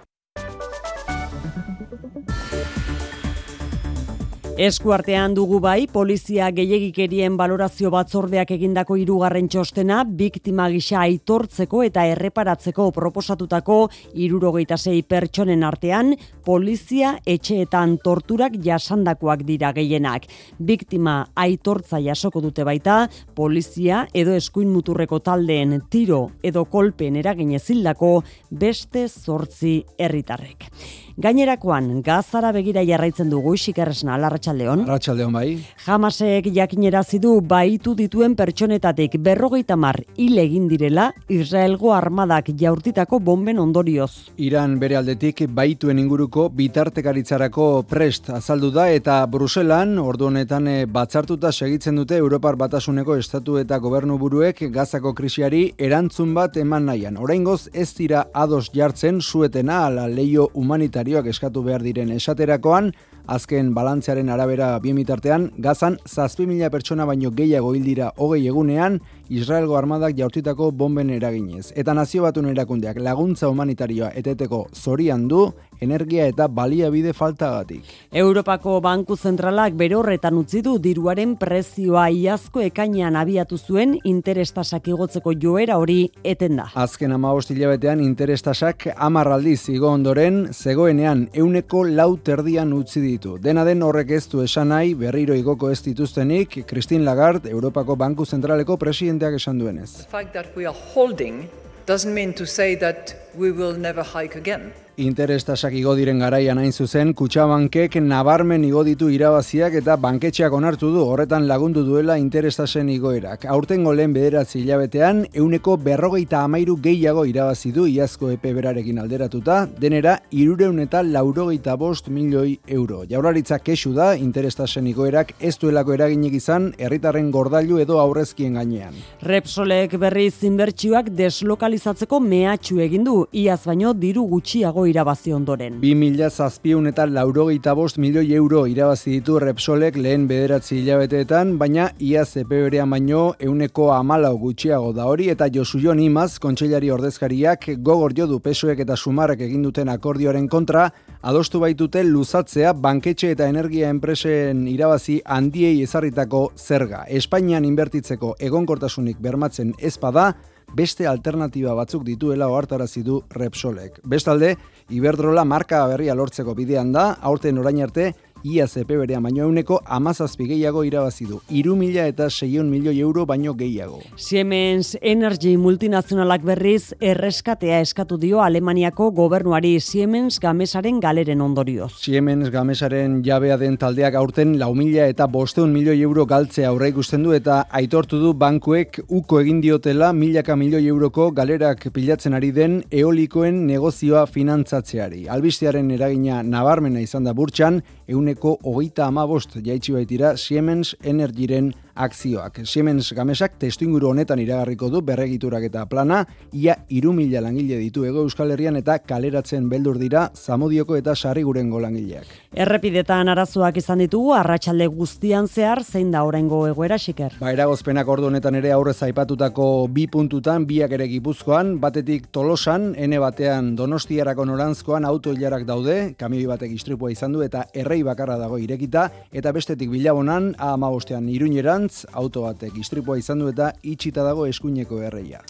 Eskuartean dugu bai, polizia gehiagikerien balorazio batzordeak egindako hirugarren txostena, biktima gisa aitortzeko eta erreparatzeko proposatutako irurogeita zei pertsonen artean, polizia etxeetan torturak jasandakoak dira gehienak. Biktima aitortza jasoko dute baita, polizia edo eskuin muturreko taldeen tiro edo kolpen eraginezildako beste zortzi herritarrek. Gainerakoan, gazara begira jarraitzen dugu xikerresna, larratxaldeon. Larratxaldeon bai. Jamasek jakinerazi du baitu dituen pertsonetatik berrogeita mar hil egin direla Israelgo armadak jaurtitako bomben ondorioz. Iran bere aldetik baituen inguruko bitartekaritzarako prest azaldu da eta Bruselan ordu honetan eh, batzartuta segitzen dute Europar Batasuneko estatu eta gobernu buruek gazako krisiari erantzun bat eman nahian. Oraingoz ez dira ados jartzen suetena ala leio humanitari humanitarioak eskatu behar diren esaterakoan, azken balantzearen arabera biemitartean, gazan zazpi mila pertsona baino gehiago hildira hogei egunean, Israelgo armadak jaurtitako bomben eraginez. Eta nazio batun erakundeak laguntza humanitarioa eteteko zorian du, energia eta baliabide faltagatik. Europako Banku Zentralak bere horretan utzi du diruaren prezioa iazko ekainean abiatu zuen interestasak igotzeko joera hori eten da. Azken ama hilabetean interestasak amarraldiz igo ondoren, zegoenean euneko lau terdian utzi ditu. Dena den horrek ez du esan nahi berriro igoko ez dituztenik, Christine Lagarde, Europako Banku Zentraleko presidenteak esan duenez. The fact that we are holding doesn't mean to say that we will never hike again. Interestasak igo diren garaian hain zuzen, kutsabankek nabarmen igo ditu irabaziak eta banketxeak onartu du horretan lagundu duela interestasen igoerak. Aurten golen bederatzi hilabetean, euneko berrogeita amairu gehiago irabazi du iazko epe berarekin alderatuta, denera irureun eta laurogeita bost milioi euro. Jaurlaritza kesu da, interestasen igoerak ez duelako eraginik izan, herritarren gordailu edo aurrezkien gainean. Repsolek berri zinbertsioak deslokalizatzeko mehatxu egin du, iaz baino diru gutxiago irabazi ondoren. 2000 zazpiun eta laurogeita bost milioi euro irabazi ditu Repsolek lehen bederatzi hilabeteetan, baina iaz epe berean baino euneko amalau gutxiago da hori eta Josu Jon Imaz, kontseilari ordezkariak gogor jodu pesoek eta sumarrek egin duten akordioaren kontra, adostu baitute luzatzea banketxe eta energia enpresen irabazi handiei ezarritako zerga. Espainian inbertitzeko egonkortasunik bermatzen ezpada, beste alternatiba batzuk dituela ohartarazi du Repsolek. Bestalde, Iberdrola marka berria lortzeko bidean da, aurten orain arte iaz epe berean baino euneko amazazpi gehiago irabazi du. Iru mila eta seion milioi euro baino gehiago. Siemens Energy multinazionalak berriz erreskatea eskatu dio Alemaniako gobernuari Siemens Gamesaren galeren ondorioz. Siemens Gamesaren jabea den taldeak aurten lau mila eta bosteun milioi euro galtzea aurre ikusten du eta aitortu du bankuek uko egin diotela milaka milioi euroko galerak pilatzen ari den eolikoen negozioa finantzatzeari. Albistearen eragina nabarmena izan da burtsan, euneko hogeita amabost jaitsi baitira Siemens Energyren akzioak. Siemens Gamesak testu inguru honetan iragarriko du berregiturak eta plana, ia iru mila langile ditu ego Euskal Herrian eta kaleratzen beldur dira Zamodioko eta Sarrigurengo langileak. Errepidetan arazoak izan ditugu, arratsalde guztian zehar zein da oraingo egoera xiker. Ba, eragozpenak ordu honetan ere aurrez aipatutako bi puntutan, biak ere gipuzkoan, batetik tolosan, ene batean donostiarako norantzkoan auto hilarak daude, kamioi batek istripua izan du eta errei bakarra dago irekita, eta bestetik bilabonan, ama bostean iruñeran, auto batek istripua izan du eta itxita dago eskuineko erreia.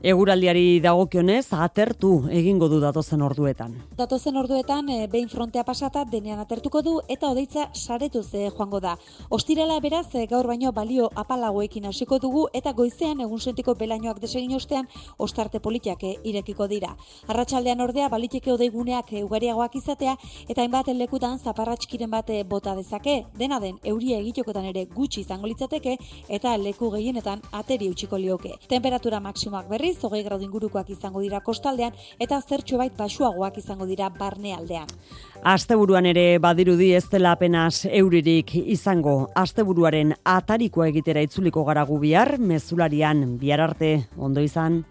Eguraldiari dagokionez atertu egingo du datozen orduetan. Datozen orduetan e, behin frontea pasata denean atertuko du eta odeitza saretuz e, joango da. Ostirala beraz e, gaur baino balio apalagoekin hasiko dugu eta goizean egun sentiko belainoak desegin ostean ostarte politiak e, irekiko dira. Arratsaldean ordea baliteke odeiguneak e, ugariagoak izatea eta hainbat lekutan zaparratskiren bat bota dezake. Dena den euria egitokotan ere gutxi izango litzateke eta leku gehienetan ateri utziko lioke. Temperatura maksimoak berri berriz, hogei gradu ingurukoak izango dira kostaldean, eta zertxo bait basuagoak izango dira barnealdean. Asteburuan ere badirudi ez dela apenas euririk izango. Asteburuaren atarikoa egitera itzuliko gara gu bihar, mezularian bihar arte, ondo izan.